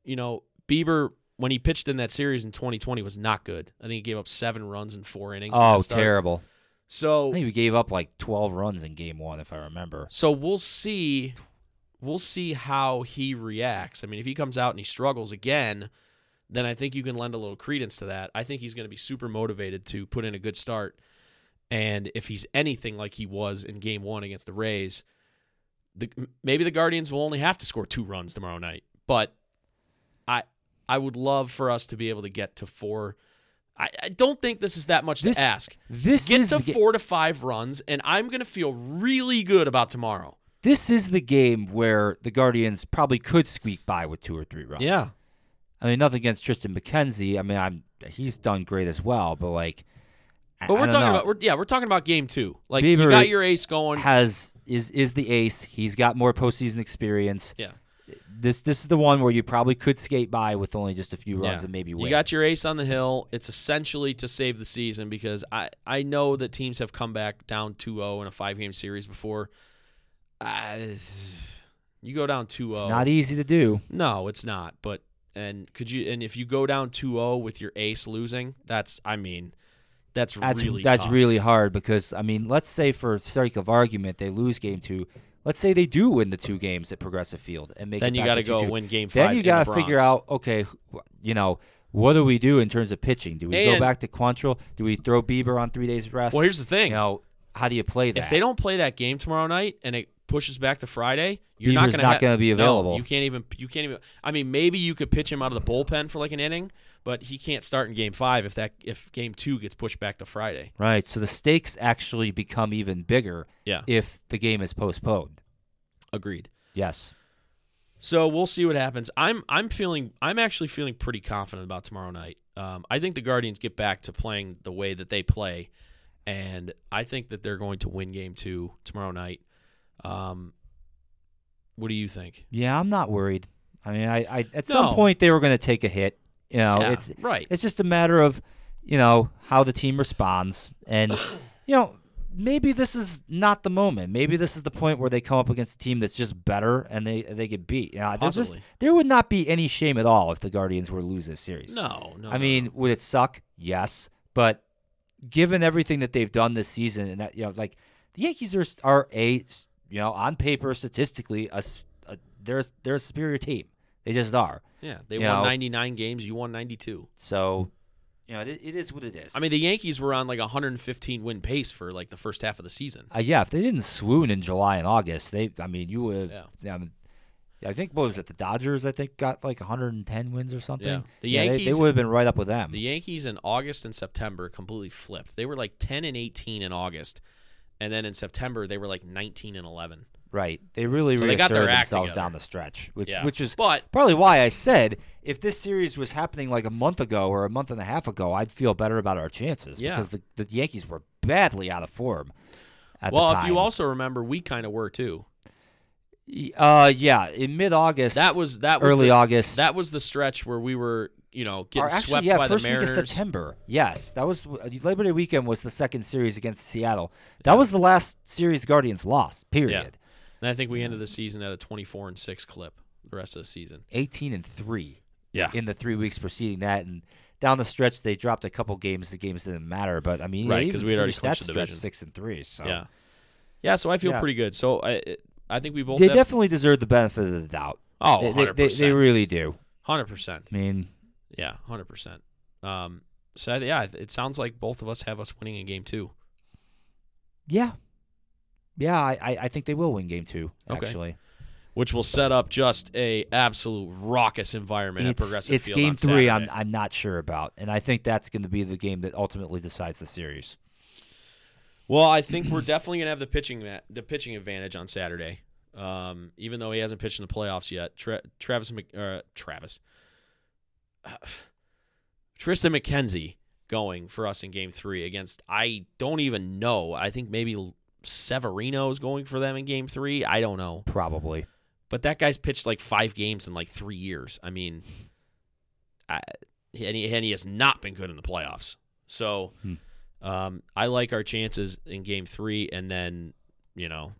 you know, Bieber when he pitched in that series in 2020 was not good. I think he gave up seven runs in four innings. Oh, terrible. I So, think we gave up like 12 runs in game one, if I remember. so we'll see. We'll see how he reacts. I mean, if he comes out and he struggles again, then I think you can lend a little credence to that. I think he's going to be super motivated to put in a good start. And if he's anything like he was in game one against the Rays, the, maybe the Guardians will only have to score two runs tomorrow night. But I I would love for us to be able to get to four. I, I don't think this is that much This- to ask. This Get to four to five runs, and I'm going to feel really good about tomorrow. This is the game where the Guardians probably could squeak by with two or three runs. Yeah. I mean, nothing against Triston McKenzie. I mean, I'm he's done great as well, but like, But I we're don't talking know. about we're, yeah, we're talking about game two. Like you Bieber got your ace going. has is is the ace. He's got more postseason experience. yeah. This this is the one where you probably could skate by with only just a few runs Yeah. and maybe win. You got your ace on the hill. It's essentially to save the season because I, I know that teams have come back down 2-0 in a five game series before. I, you go down 2-0. It's not easy to do. No, it's not. But and could you and if you go down 2-0 with your ace losing, that's I mean, that's, That's really that's tough. really hard because I mean, let's say for sake of argument they lose game two. Let's say they do win the two games at Progressive Field and make Then it you got to go 2-2. win game 5 Then you got to figure out, okay, you know, what do we do in terms of pitching? Do we go back to Quantrill? Do we throw Bieber on three days rest? Well, here's the thing. you know, how do you play that? If they don't play that game tomorrow night and it pushes back to Friday, you're not Bieber's going not ha- gonna be No, available. you can't even. You can't even. I mean, maybe you could pitch him out of the bullpen for like an inning, but he can't start in Game Five if that if Game Two gets pushed back to Friday. right, so the stakes actually become even bigger Yeah, if the game is postponed. agreed. Yes. So we'll see what happens. I'm I'm feeling I'm actually feeling pretty confident about tomorrow night. Um, I think the Guardians get back to playing the way that they play, and I think that they're going to win Game Two tomorrow night. Um, what do you think? Yeah, I'm not worried. I mean, I, I at some point they were going to take a hit. You know, Yeah, it's right. it's just a matter of, you know, how the team responds, and you know, maybe this is not the moment. Maybe this is the point where they come up against a team that's just better and they they get beat. You know, just there would not be any shame at all if the Guardians were to lose this series. No, no. I no, mean, no. would it suck? Yes, but given everything that they've done this season, and that you know, like the Yankees are are a you know on paper statistically a, a they're they're a superior team. They just are. yeah, they you won know- 99 games. You won 92. So, you know, it, it is what it is. I mean, the Yankees were on like a 115 win pace for like the first half of the season. uh, yeah, if they didn't swoon in July and August, they, I mean, you would. Yeah. Yeah. I, mean, I think what was it? The Dodgers, I think, got like 110 wins or something. Yeah. The Yeah, they- they, would have been right up with them. The Yankees in August and September completely flipped. They were like 10 and 18 in August, and then in September they were like 19 and 11. Right. They really So they got their act themselves together. down the stretch, which Yeah. which is But probably why I said if this series was happening like a month ago or a month and a half ago, I'd feel better about our chances Yeah. because the, the Yankees were badly out of form. At well, if you also remember, we kind of were too. Uh, yeah, in mid-August, That was that was early the, August, That was the stretch where we were, you know, getting actually, swept yeah, by first the week of September. Yes, that was uh, Labor Day weekend was the second series against Seattle. That was the last series the Guardians lost. Period. And I think we ended the season at a 24 and 6 clip the rest of the season. 18 and three. Yeah. in the three weeks preceding that, and down the stretch they dropped a couple games. The games didn't matter, but I mean, Right, because we had already clinched that the division. six and three. So Yeah. Yeah, so I feel Yeah. pretty good. So I I think we both they have, definitely deserve the benefit of the doubt. Oh, They- they, they, they really do. 100%. I mean, Yeah, 100%. Um so yeah, it sounds like both of us have us winning in game 2. yeah, yeah. I, I, think they will win game two. Okay. Actually, Which will set up just a absolute raucous environment at it's, Progressive it's Field game on three. I'm I'm not sure about, and I think that's going to be the game that ultimately decides the series. Well, I think we're definitely gonna have the pitching ma- the pitching advantage on Saturday. Um, even though he hasn't pitched in the playoffs yet, Tra- Travis Mc- uh, Travis (sighs) Triston McKenzie going for us in Game Three against I don't even know. I think maybe Severino is going for them in Game Three. I don't know, Probably. but that guy's pitched like five games in like three years. I mean, I, and, he, and he has not been good in the playoffs. So, Hmm. um, I like our chances in Game Three, and then you know,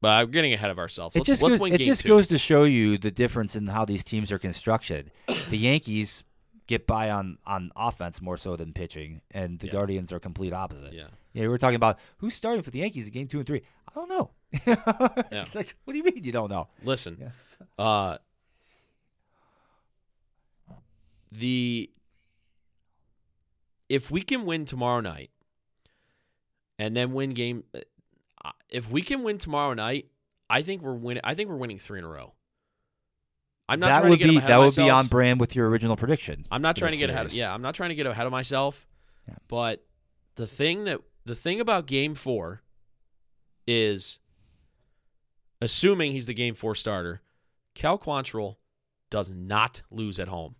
but I'm getting ahead of ourselves. It Let's, just let's goes, it just Two. goes to show you the difference in how these teams are constructed. (coughs) the Yankees get by on on offense more so than pitching, and the Yeah. Guardians are complete opposite. yeah, Yeah, we're talking about who's starting for the Yankees in game two and three. I don't know. (laughs) It's like, what do you mean you don't know? listen, Yeah. uh, the if we can win tomorrow night, and then win game, if we can win tomorrow night, I think we're winning. I think we're winning three in a row. I'm not that trying would to get be that would be on brand with your original prediction. I'm not trying to get ahead. Of, series. yeah, I'm not trying to get ahead of myself. Yeah. But the thing that the thing about Game Four is, assuming he's the Game Four starter, Cal Quantrill does not lose at home.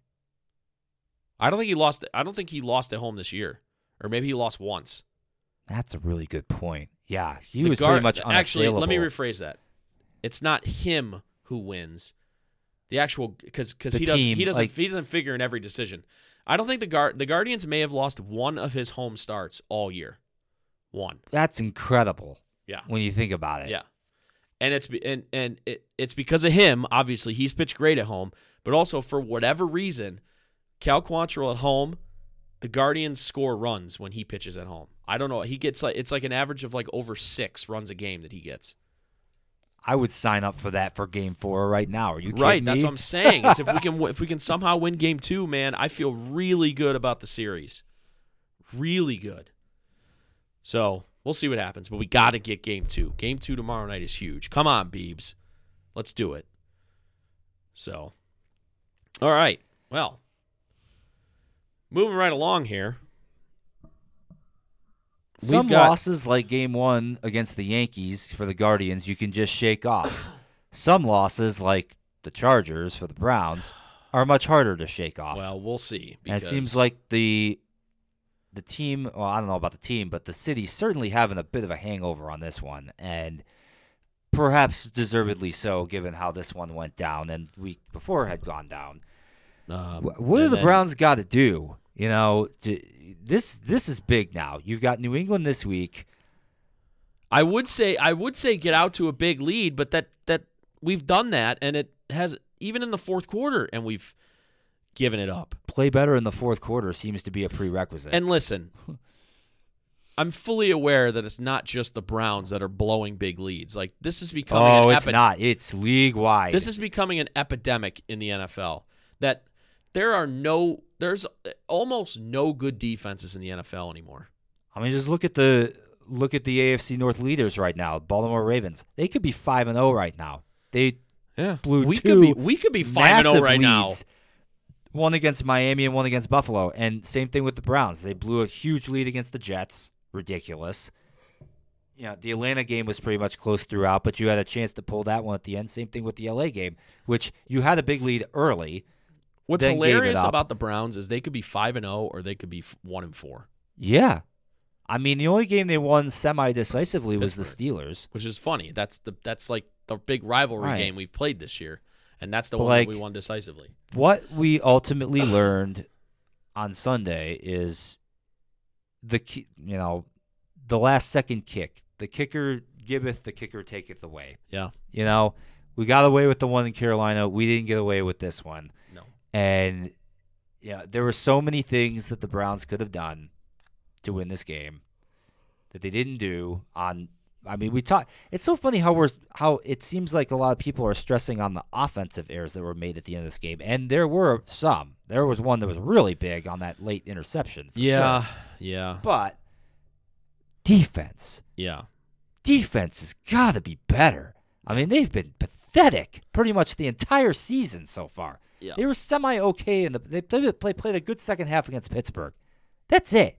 I don't think he lost. I don't think he lost at home this year, or maybe he lost once. That's a really good point. Yeah, he The was guard- pretty much actually. Let me rephrase that. It's not him who wins. The actual because because he doesn't he doesn't like- he doesn't figure in every decision. I don't think the guard the Guardians may have lost one of his home starts all year. One. That's incredible Yeah. when you think about it. Yeah. And it's and and it, it's because of him. Obviously, he's pitched great at home, but also for whatever reason, Cal Quantrill at home, the Guardians score runs when he pitches at home. I don't know. He gets like it's like an average of like over six runs a game that he gets. I would sign up for that for Game Four right now. Are you kidding Right, that's me? what I'm saying. If we (laughs) can if we can somehow win game 2, man, I feel really good about the series. Really good. So, we'll see what happens, but we got to get game 2. Game 2 tomorrow night is huge. Come on, Beebs. Let's do it. So, all right. Well, moving right along here. Some We've got- losses, like Game One against the Yankees for the Guardians, you can just shake off. Some losses, like the Chargers for the Browns, are much harder to shake off. Well, we'll see. and it seems like the the team. Well, I don't know about the team, but the city's certainly having a bit of a hangover on this one, and perhaps deservedly so, given how this one went down and week before had gone down. um, Wh- what do the Browns got to do? You know, to, this this is big now. You've got New England this week. I would say I would say get out to a big lead, but that that we've done that and it has even in the fourth quarter and we've given it up. Play better in the fourth quarter seems to be a prerequisite. And listen, (laughs) I'm fully aware that it's not just the Browns that are blowing big leads. Like this is becoming oh, an it's epi- not. It's league wide. This is becoming an epidemic in the NFL that there are no there's almost no good defenses in the NFL anymore. I mean, just look at the look at the AFC North leaders right now. Baltimore Ravens. They could be five and zero right now. They Yeah. blew we two could be we could be 5 and 0 massive right now. One against Miami and one against Buffalo, and same thing with the Browns. They blew a huge lead against the Jets. Ridiculous. you know, the Atlanta game was pretty much close throughout, but you had a chance to pull that one at the end. Same thing with the LA game, which you had a big lead early. What's then gave it hilarious about the Browns is they could be five and zero or they could be one and four, Yeah. I mean, the only game they won semi decisively was the Steelers. which is funny. That's the that's like the big rivalry Right. game we've played this year, and that's the But, one like- that we won decisively. What we ultimately learned on Sunday is the you know the last second kick. The kicker giveth, the kicker taketh away. Yeah, You know, we got away with the one in Carolina. We didn't get away with this one. And yeah, there were so many things that the Browns could have done to win this game that they didn't do on I mean, we talk it's so funny how we're how it seems like a lot of people are stressing on the offensive errors that were made at the end of this game. And there were some. There was one that was really big on that late interception. yeah, sure. yeah, But defense. yeah. Defense has got to be better. I mean, they've been pathetic pretty much the entire season so far. Yeah. They were semi okay, and the, they played, played played a good second half against Pittsburgh. That's it.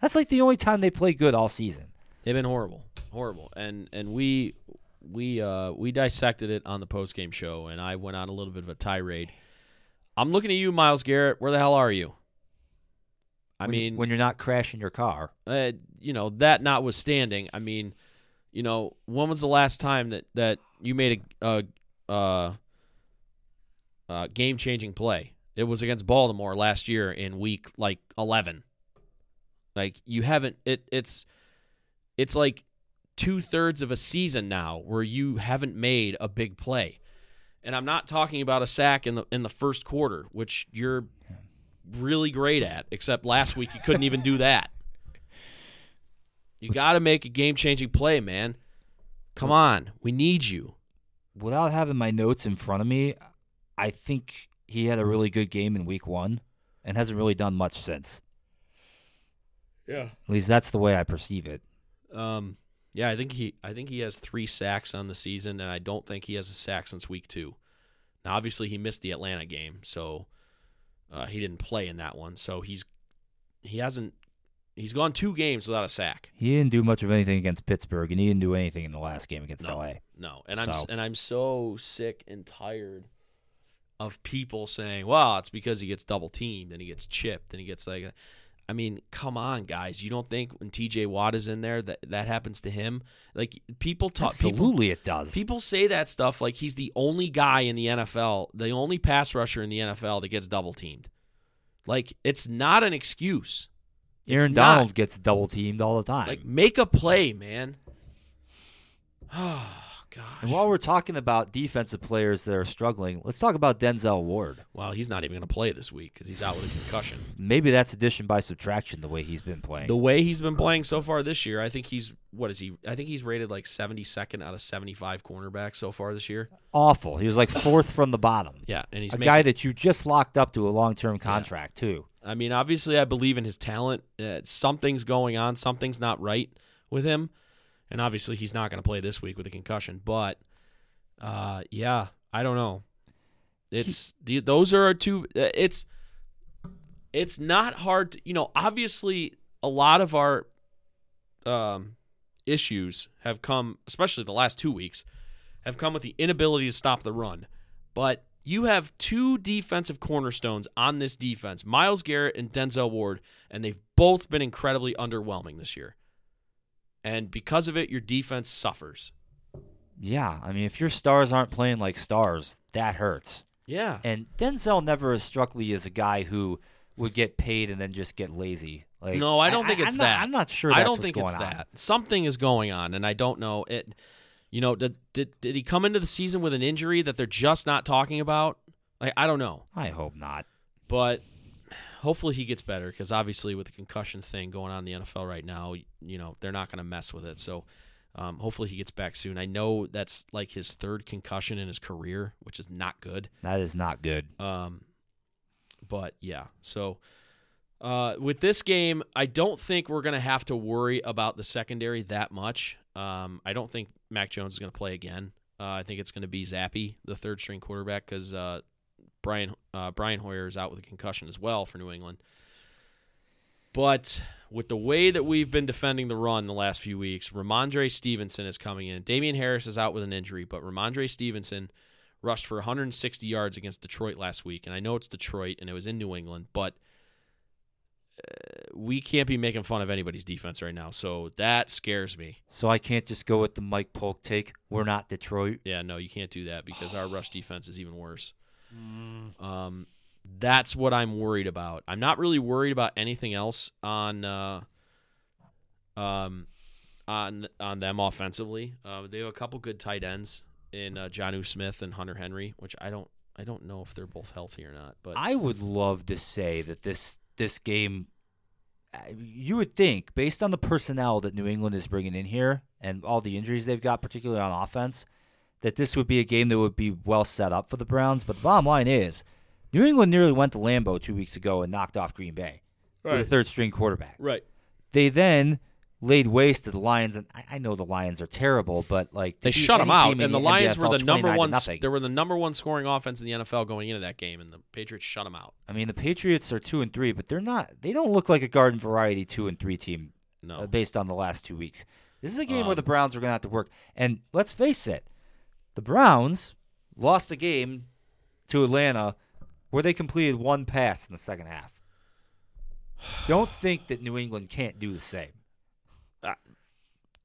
That's like the only time they play good all season. They've been horrible, horrible, and and we we uh we dissected it on the post game show, and I went on a little bit of a tirade. I'm looking at you, Myles Garrett. Where the hell are you? I When you- mean, when you're not crashing your car, uh, you know that notwithstanding, I mean, you know, when was the last time that that you made a a, uh, uh, game changing play? It was against Baltimore last year in week like eleven. Like you haven't it it's it's like two thirds of a season now where you haven't made a big play. And I'm not talking about a sack in the in the first quarter, which you're really great at, except last week you couldn't even do that. You got to make a game changing play, man. Come on. We need you. without having my notes in front of me, I think he had a really good game in week one and hasn't really done much since. Yeah. At least that's the way I perceive it. Um, yeah, I think he I think he has three sacks on the season, and I don't think he has a sack since week two. Now, obviously, he missed the Atlanta game, so uh, he didn't play in that one. So he's he hasn't he's gone two games without a sack. He didn't do much of anything against Pittsburgh, and he didn't do anything in the last game against No. LA. No, and I'm So- and I'm so sick and tired of people saying, "Well, it's because he gets double teamed and he gets chipped and he gets like." I mean, come on, guys! You don't think when T.J. Watt is in there that that happens to him? Like people talk, people Absolutely, it does. People say that stuff like he's the only guy in the NFL, the only pass rusher in the NFL that gets double teamed. Like it's not an excuse. It's Aaron not. Donald gets double teamed all the time. Like make a play, man. (sighs) Gosh. and while we're talking about defensive players that are struggling, let's talk about Denzel Ward. well, he's not even going to play this week because he's out with a concussion. Maybe that's addition by subtraction the way he's been playing. The way he's been playing so far this year, I think he's what is he? I think he's rated like 72nd out of 75 cornerbacks so far this year. Awful. He was like fourth from the bottom. Yeah, and he's a making, guy that you just locked up to a long-term contract too. I mean, obviously, I believe in his talent. Uh, something's going on. Something's not right with him, and obviously, he's not going to play this week with a concussion. But, uh, yeah, I don't know. It's the, those are our two. uh, It's it's not hard to you know. Obviously, a lot of our um, issues have come, especially the last two weeks, have come with the inability to stop the run. But you have two defensive cornerstones on this defense, Myles Garrett and Denzel Ward, and they've both been incredibly underwhelming this year. And because of it, your defense suffers. Yeah, I mean, if your stars aren't playing like stars, that hurts. Yeah. And Denzel never has struck me as a guy who would get paid and then just get lazy. Like, no, I don't think it's I'm that. Not, I'm not sure. I don't think it's on. that. Something is going on, and I don't know it. You know, did, did did he come into the season with an injury that they're just not talking about? Like, I don't know, I hope not. but hopefully he gets better because obviously with the concussion thing going on in the NFL right now, you know they're not going to mess with it. So um, hopefully he gets back soon. I know that's like his third concussion in his career, which is not good. That is not good. Um, but yeah, so uh, with this game, I don't think we're going to have to worry about the secondary that much. Um, I don't think Mac Jones is going to play again. Uh, I think it's going to be Zappe, the third string quarterback, because uh, Brian uh, Brian Hoyer is out with a concussion as well for New England. But with the way that we've been defending the run the last few weeks, Rhamondre Stevenson is coming in. Damien Harris is out with an injury, but Rhamondre Stevenson rushed for 160 yards against Detroit last week. And I know it's Detroit and it was in New England, but uh, we can't be making fun of anybody's defense right now. So that scares me. So I can't just go with the Mike Polk take. We're not Detroit. Yeah, no, you can't do that because our rush defense is even worse. Um, that's what I'm worried about. I'm not really worried about anything else on uh, um, on on them offensively. Uh, they have a couple good tight ends in uh, Jonnu Smith and Hunter Henry, which I don't I don't know if they're both healthy or not. But I would love to say that this this game. uh, You would think, based on the personnel that New England is bringing in here and all the injuries they've got, particularly on offense, that this would be a game that would be well set up for the Browns. But the bottom line is, New England nearly went to Lambeau two weeks ago and knocked off Green Bay with a third string quarterback. right, They then laid waste to the Lions, and I, I know the Lions are terrible, but like they shut them out, and the Lions were the number one. They were the number one scoring offense in the NFL going into that game, and the Patriots shut them out. I mean, the Patriots are two and three, but they're not. They don't look like a garden variety two and three team No, uh, based on the last two weeks. This is a game where Um, the Browns are going to have to work. And let's face it, the Browns lost a game to Atlanta where they completed one pass in the second half. (sighs) Don't think that New England can't do the same.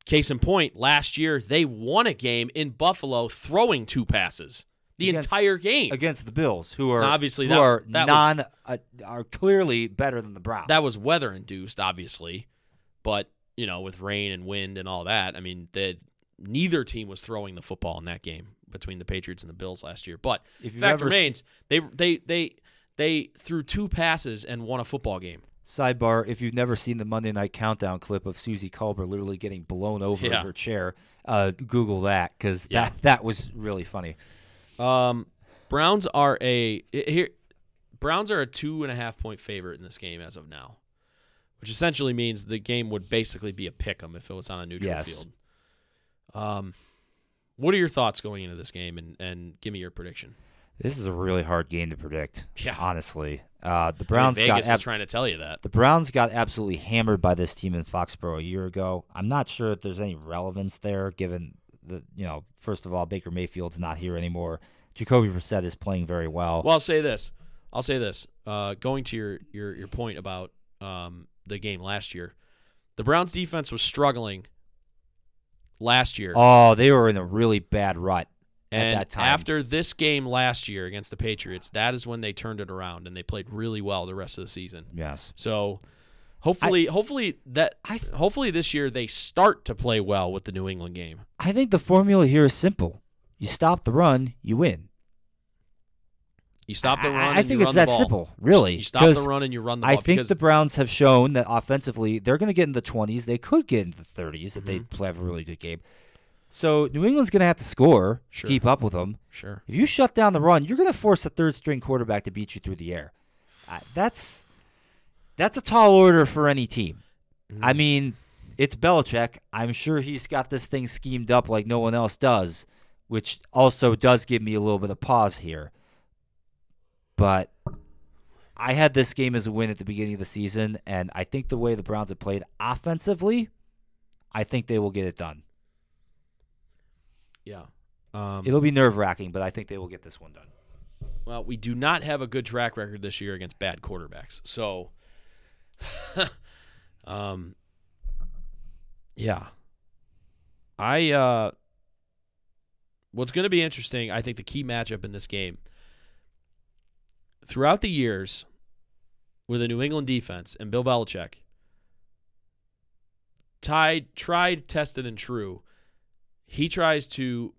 Case in point, last year they won a game in Buffalo throwing two passes the Against- entire game. against the Bills, who are Now, obviously, who that- are that was- uh, are clearly better than the Browns. That was weather induced, obviously, but you know, with rain and wind and all that, I mean, the, neither team was throwing the football in that game between the Patriots and the Bills last year. But If fact ever remains, they they they they threw two passes and won a football game. Sidebar: If you've never seen the Monday Night Countdown clip of Suzy Kolber literally getting blown over Yeah. in her chair, uh, Google that because Yeah. that that was really funny. Um, Browns are a here. Browns are a two and a half point favorite in this game as of now, which essentially means the game would basically be a pick 'em if it was on a neutral Yes. field. Um, what are your thoughts going into this game, and and give me your prediction. This is a really hard game to predict. Yeah. honestly, uh, the I mean, Browns Vegas got is trying to tell you that. the Browns got absolutely hammered by this team in Foxborough a year ago. I'm not sure if there's any relevance there, given the you know, first of all, Baker Mayfield's not here anymore. Jacoby Brissett is playing very well. Well, I'll say this. I'll say this. Uh, going to your your your point about um, the game last year, the Browns defense was struggling last year. oh, they were in a really bad rut at And that time. after this game last year against the Patriots, that is when they turned it around and they played really well the rest of the season. yes, So hopefully hopefully that I- hopefully this year they start to play well with the New England game. I think the formula here is simple. You stop the run, you win. You stop the run I and think you it's run that simple, really, You stop the run and you run the ball. I think the Browns have shown that offensively they're going to get in the 20s. They could get into the 30s if Mm-hmm. they play have a really good game. So New England's going to have to score, Sure. keep up with them. sure. If you shut down the run, you're going to force a third string quarterback to beat you through the air. Uh, that's that's a tall order for any team. Mm-hmm. I mean, it's Belichick. I'm sure he's got this thing schemed up like no one else does, which also does give me a little bit of pause here. But I had this game as a win at the beginning of the season, and I think the way the Browns have played offensively, I think they will get it done. Yeah. Um, It'll be nerve wracking, but I think they will get this one done. Well, we do not have a good track record this year against bad quarterbacks. So, (laughs) um, yeah. I, uh, what's going to be interesting, I think the key matchup in this game, throughout the years with a New England defense and Bill Belichick, tied, tried, tested, and true, he tries to,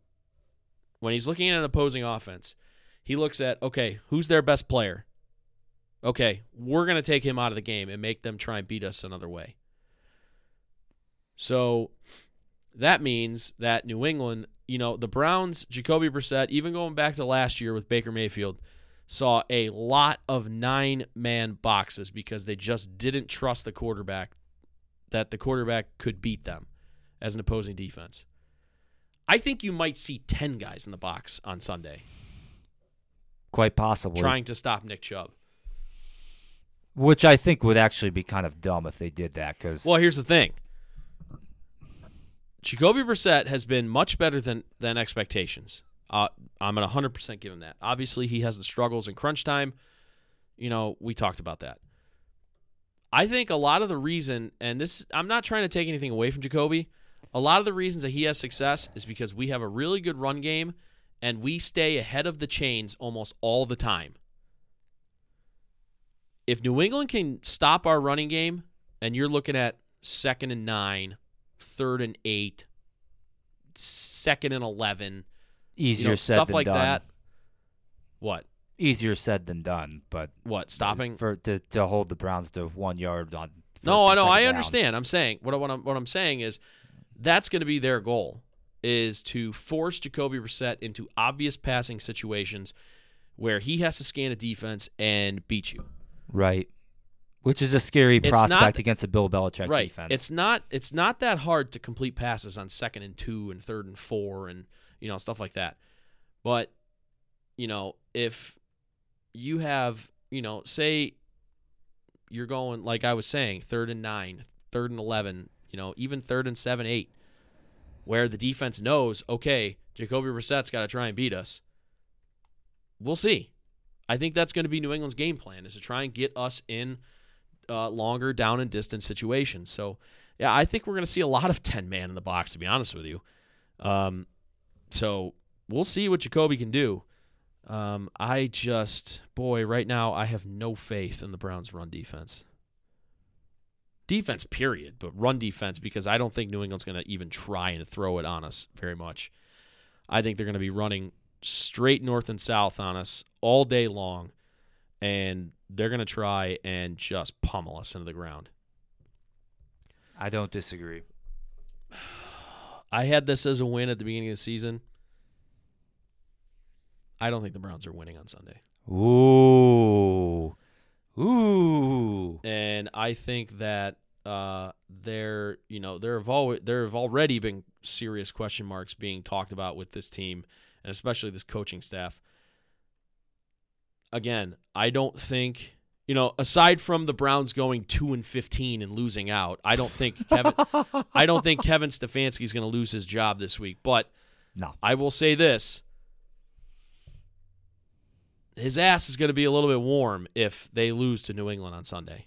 when he's looking at an opposing offense, he looks at, okay, who's their best player? Okay, we're going to take him out of the game and make them try and beat us another way. So that means that New England, you know, the Browns, Jacoby Brissett, even going back to last year with Baker Mayfield, saw a lot of nine man boxes because they just didn't trust the quarterback that the quarterback could beat them as an opposing defense. I think you might see 10 guys in the box on Sunday Quite possibly. trying to stop Nick Chubb. Which I think would actually be kind of dumb if they did that because Well, here's the thing. Jacoby Brissett has been much better than than expectations. Uh, I'm gonna 100% give him that. Obviously, he has the struggles in crunch time. You know, we talked about that. I think a lot of the reason, and this, I'm not trying to take anything away from Jacoby. A lot of the reasons that he has success is because we have a really good run game, and we stay ahead of the chains almost all the time. If New England can stop our running game, and you're looking at second and nine, third and eight, second and eleven, easier you know, said stuff than like done. that. What? Easier said than done, but What? Stopping? for to, to hold the Browns to one yard on. No, I know. I down. understand. I'm saying what, I- what I'm what I'm saying is that's going to be their goal is to force Jacoby Brissett into obvious passing situations where he has to scan a defense and beat you. Right. Which is a scary It's prospect not- against a Bill Belichick right. defense. It's not it's not that hard to complete passes on second and two and third and four and you know stuff like that. But you know if you have you know say you're going like I was saying third and nine, third and eleven, you know even third and seven, eight, where the defense knows okay Jacoby Brissett's got to try and beat us. We'll see. I think that's going to be New England's game plan is to try and get us in uh, longer down and distance situations. So, yeah, I think we're going to see a lot of 10 man in the box, to be honest with you. Um, so, we'll see what Jacoby can do. Um, I just, boy, right now, I have no faith in the Browns' run defense. Defense, period, but run defense because I don't think New England's going to even try and throw it on us very much. I think they're going to be running straight north and south on us all day long and they're going to try and just pummel us into the ground. I don't disagree. I had this as a win at the beginning of the season. I don't think the Browns are winning on Sunday. Ooh. Ooh. And I think that uh, there, you know, there have always there have already been serious question marks being talked about with this team and especially this coaching staff. Again, I don't think you know, aside from the Browns going two and fifteen and losing out, I don't think Kevin, I don't think Kevin Stefanski is going to lose his job this week. But No. I will say this: his ass is going to be a little bit warm if they lose to New England on Sunday.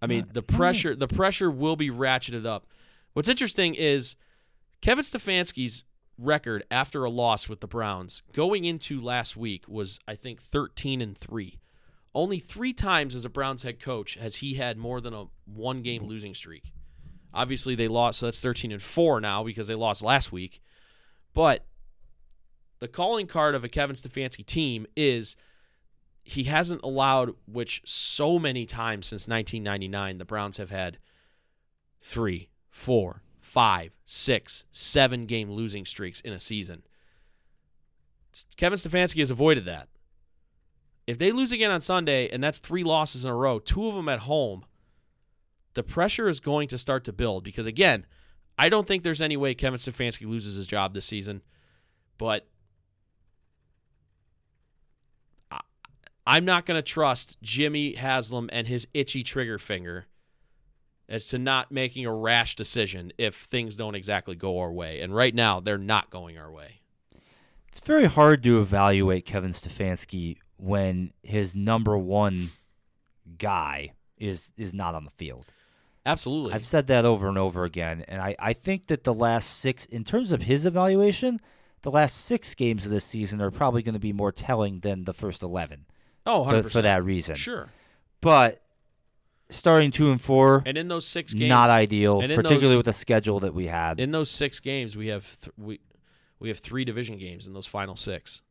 I mean, the pressure the pressure will be ratcheted up. What's interesting is Kevin Stefanski's record after a loss with the Browns going into last week was I think 13 and 3. Only 3 times as a Browns head coach has he had more than a one game losing streak. Obviously they lost so that's 13 and 4 now because they lost last week. But the calling card of a Kevin Stefanski team is he hasn't allowed, which so many times since 1999, the Browns have had three, four, five, six, seven game losing streaks in a season. Kevin Stefanski has avoided that. If they lose again on Sunday, and that's three losses in a row, two of them at home, the pressure is going to start to build because, again, I don't think there's any way Kevin Stefanski loses his job this season, but I'm not going to trust Jimmy Haslam and his itchy trigger finger as to not making a rash decision if things don't exactly go our way. And right now, they're not going our way. It's very hard to evaluate Kevin Stefanski when his number one guy is is not on the field. Absolutely. I've said that over and over again, and I, I think that the last six, in terms of his evaluation, the last six games of this season are probably going to be more telling than the first eleven oh, 100%. for, for that reason. Sure. But starting two and four, And in those six games, not ideal, particularly those- with the schedule that we had. in those six games, we have th- we we have three division games in those final six.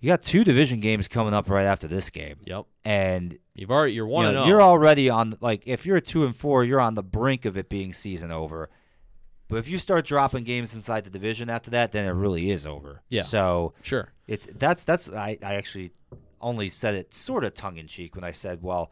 you got two division games coming up right after this game, Yep. and You've already you're one you know, zero. you're already on like if you're two and four, you're on the brink of it being season over. But if you start dropping games inside the division after that, then it really is over. Yeah. So sure. it's that's that's I, I actually only said it sort of tongue in cheek when I said, well,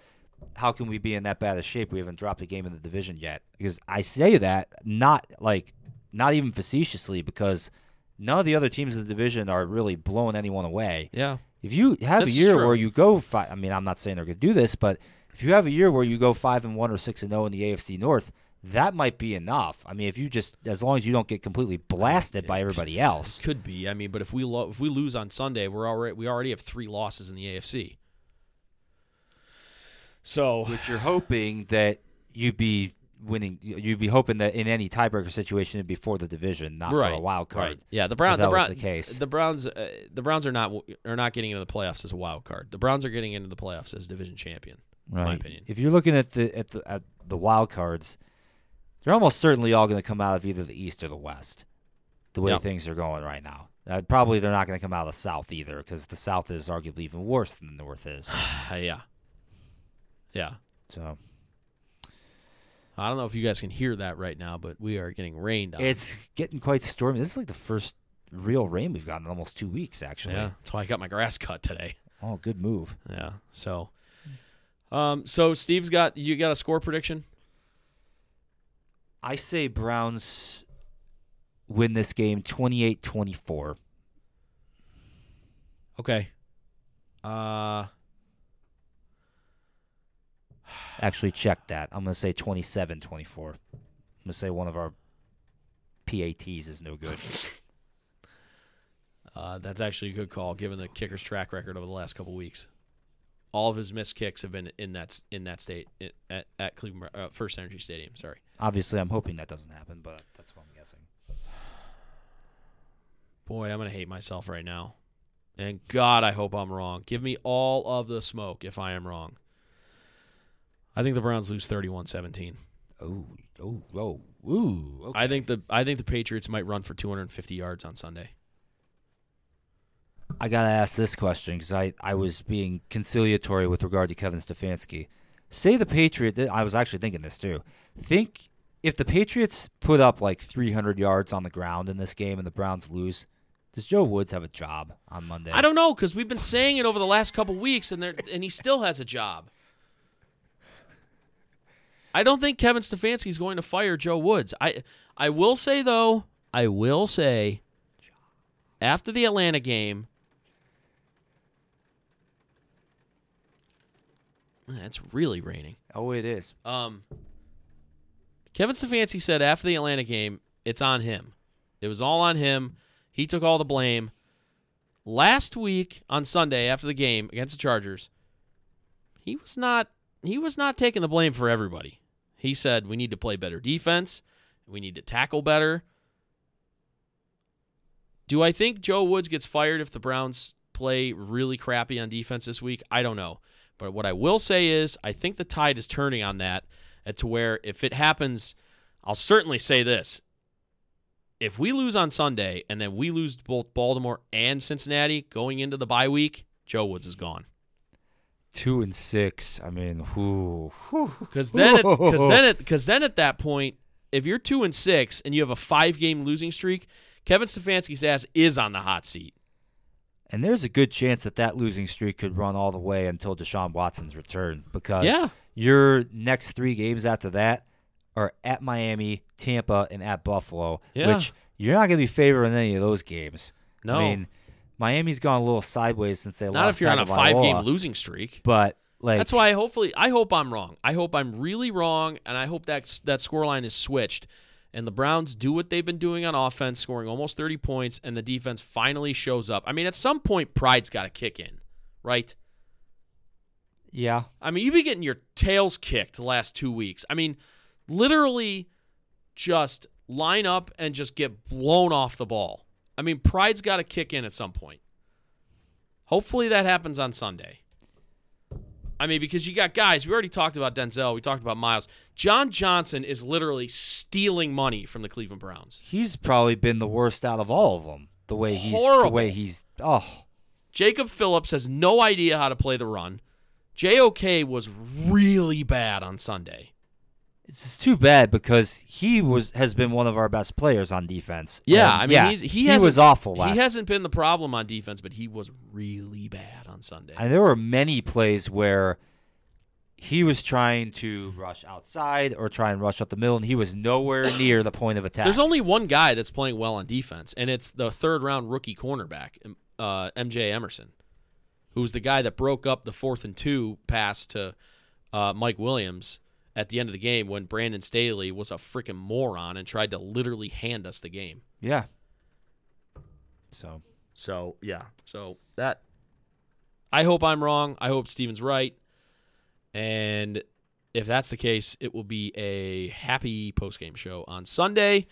how can we be in that bad of shape? We haven't dropped a game in the division yet. Because I say that not like not even facetiously because none of the other teams in the division are really blowing anyone away. Yeah. If you have This a year where you go five, I mean, I'm not saying they're going to do this, but if you have a year where you go five and one or six and zero in the AFC North, that might be enough. I mean, if you just as long as you don't get completely blasted by everybody else. Could be. I mean, but if we lo- if we lose on Sunday, we're already we already have three losses in the AFC. So Which you're hoping that you'd be winning. You'd be hoping that in any tiebreaker situation, it'd be for the division, not right, for a wild card. Right. Yeah, the Brown. If The that Brown. the case. The Browns. Uh, the Browns are not are not getting into the playoffs as a wild card. The Browns are getting into the playoffs as division champion. Right. my opinion. If you're looking at the at the at the wild cards, they're almost certainly all going to come out of either the East or the West. The way Yep. things are going right now, uh, probably they're not going to come out of the South either, because the South is arguably even worse than the North is. (sighs) Yeah. Yeah. So I don't know if you guys can hear that right now, but we are getting rained on. it's getting quite stormy. This is like the first real rain we've gotten in almost two weeks, actually. yeah. That's why I got my grass cut today. Oh, good move. Yeah. So. Um. So Steve's got you got a score prediction. I say Browns win this game 28-24. Okay. Uh. Actually, check that. I'm going to say 27-24. I'm going to say one of our PATs is no good. (laughs) Uh, that's actually a good call, given the kicker's track record over the last couple weeks. All of his missed kicks have been in that in that state at at Cleveland uh, First Energy Stadium. Sorry. Obviously, I'm hoping that doesn't happen, but that's what I'm guessing. Boy, I'm gonna hate myself right now. And God, I hope I'm wrong. Give me all of the smoke if I am wrong. I think the Browns lose 31-17. Oh, oh, oh, ooh. Okay. I think the I think the Patriots might run for 250 yards on Sunday. I gotta ask this question because I, I was being conciliatory with regard to Kevin Stefanski. Say the Patriot. I was actually thinking this too. Think if the Patriots put up like 300 yards on the ground in this game and the Browns lose, does Joe Woods have a job on Monday? I don't know because we've been saying it over the last couple weeks, and there and he still has a job. I don't think Kevin Stefanski is going to fire Joe Woods. I I will say though, I will say after the Atlanta game, it's really raining. Oh, it is. Um, Kevin Stefanski said after the Atlanta game, it's on him. It was all on him. He took all the blame. Last week on Sunday after the game against the Chargers, he was not he was not taking the blame for everybody. He said we need to play better defense, we need to tackle better. Do I think Joe Woods gets fired if the Browns play really crappy on defense this week? I don't know. But what I will say is, I think the tide is turning on that uh, to where if it happens, I'll certainly say this. If we lose on Sunday and then we lose both Baltimore and Cincinnati going into the bye week, Joe Woods is gone. Two and six. I mean. Because then, because then, because (laughs) then at that point, if you're two and six and you have a five game losing streak, Kevin Stefanski's ass is on the hot seat. And there's a good chance that that losing streak could run all the way until Deshaun Watson's return because Yeah. your next three games after that are at Miami, Tampa, and at Buffalo, Yeah. which you're not going to be favoring any of those games. No. I mean, Miami's gone a little sideways since they Not lost if you're on a Tagovailoa, five game losing streak. But like That's why I hopefully I hope I'm wrong. I hope I'm really wrong, and I hope that that scoreline is switched, and the Browns do what they've been doing on offense, scoring almost 30 points, and the defense finally shows up. I mean, at some point, pride's got to kick in, right? yeah, I mean, you've been getting your tails kicked the last two weeks. I mean, literally, just line up and just get blown off the ball. I mean, pride's got to kick in at some point. Hopefully, that happens on Sunday. I mean, because you got guys, we already talked about Denzel, we talked about Myles. John Johnson is literally stealing money from the Cleveland Browns. he's probably been the worst out of all of them. The way he's Horrible. the way he's oh Jacob Phillips has no idea how to play the run. JOK was really bad on Sunday. It's too bad because he was has been one of our best players on defense. Yeah, And I mean, yeah, he's, he, he was awful last. He hasn't been the problem on defense, but he was really bad on Sunday. and there were many plays where he was trying to rush outside or try and rush up the middle, and he was nowhere (coughs) near the point of attack. There's only one guy that's playing well on defense, and it's the third round rookie cornerback, uh, MJ Emerson. who was the guy that broke up the fourth and two pass to uh, Mike Williams at the end of the game when Brandon Staley was a freaking moron and tried to literally hand us the game. Yeah. So So yeah, so that I hope I'm wrong. I hope Steven's right, and if that's the case, it will be a happy post game show on Sunday,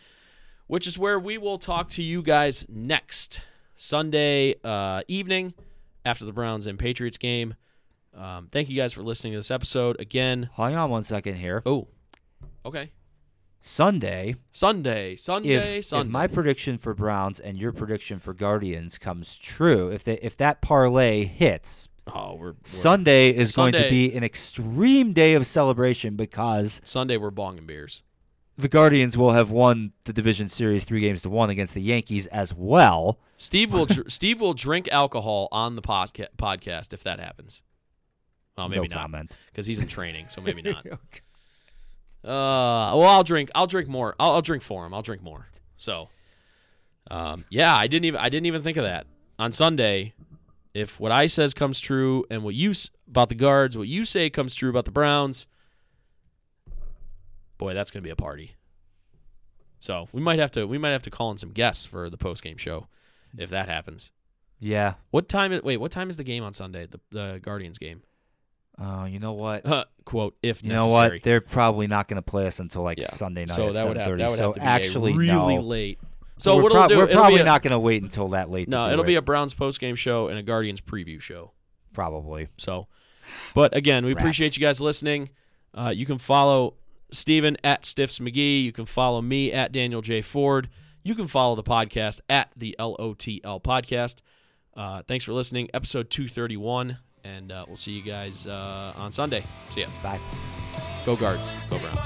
which is where we will talk to you guys next Sunday uh, evening after the Browns and Patriots game. Um, thank you guys for listening to this episode again. hang on one second here. Oh, okay. Sunday, Sunday, Sunday, if, Sunday. if my prediction for Browns and your prediction for Guardians comes true, if they, if that parlay hits, oh, we're, we're Sunday is going to be an extreme day of celebration because Sunday we're bonging beers. the Guardians will have won the division series three games to one against the Yankees as well. Steve will (laughs) Steve will drink alcohol on the podca- podcast if that happens. Well, maybe no not because he's in training, so maybe (laughs) not. Uh, well, I'll drink. I'll drink more. I'll, I'll drink for him. I'll drink more. So, um, yeah, I didn't even I didn't even think of that on Sunday. If what I says comes true and what you about the guards, what you say comes true about the Browns, boy, that's gonna be a party. So we might have to we might have to call in some guests for the post game show if that happens. Yeah. What time? Is, wait, what time is the game on Sunday? The the Guardians game. Uh, you know what? Quote if You know what? They're probably not going to play us until like Yeah. Sunday night so at that would have that would so have to be actually, really no. late. So we're what prob- do? We're probably a, not going to wait until that late. No, it'll be a Browns post game show and a Guardians preview show. probably. So, but again, we Rats. appreciate you guys listening. Uh, you can follow Steven at Stiffs McGee. You can follow me at Daniel J Ford. You can follow the podcast at the LOTL podcast. Uh, thanks for listening. Episode 231 and uh, we'll see you guys uh, on Sunday. See ya. Bye. Go Guards. Go Browns.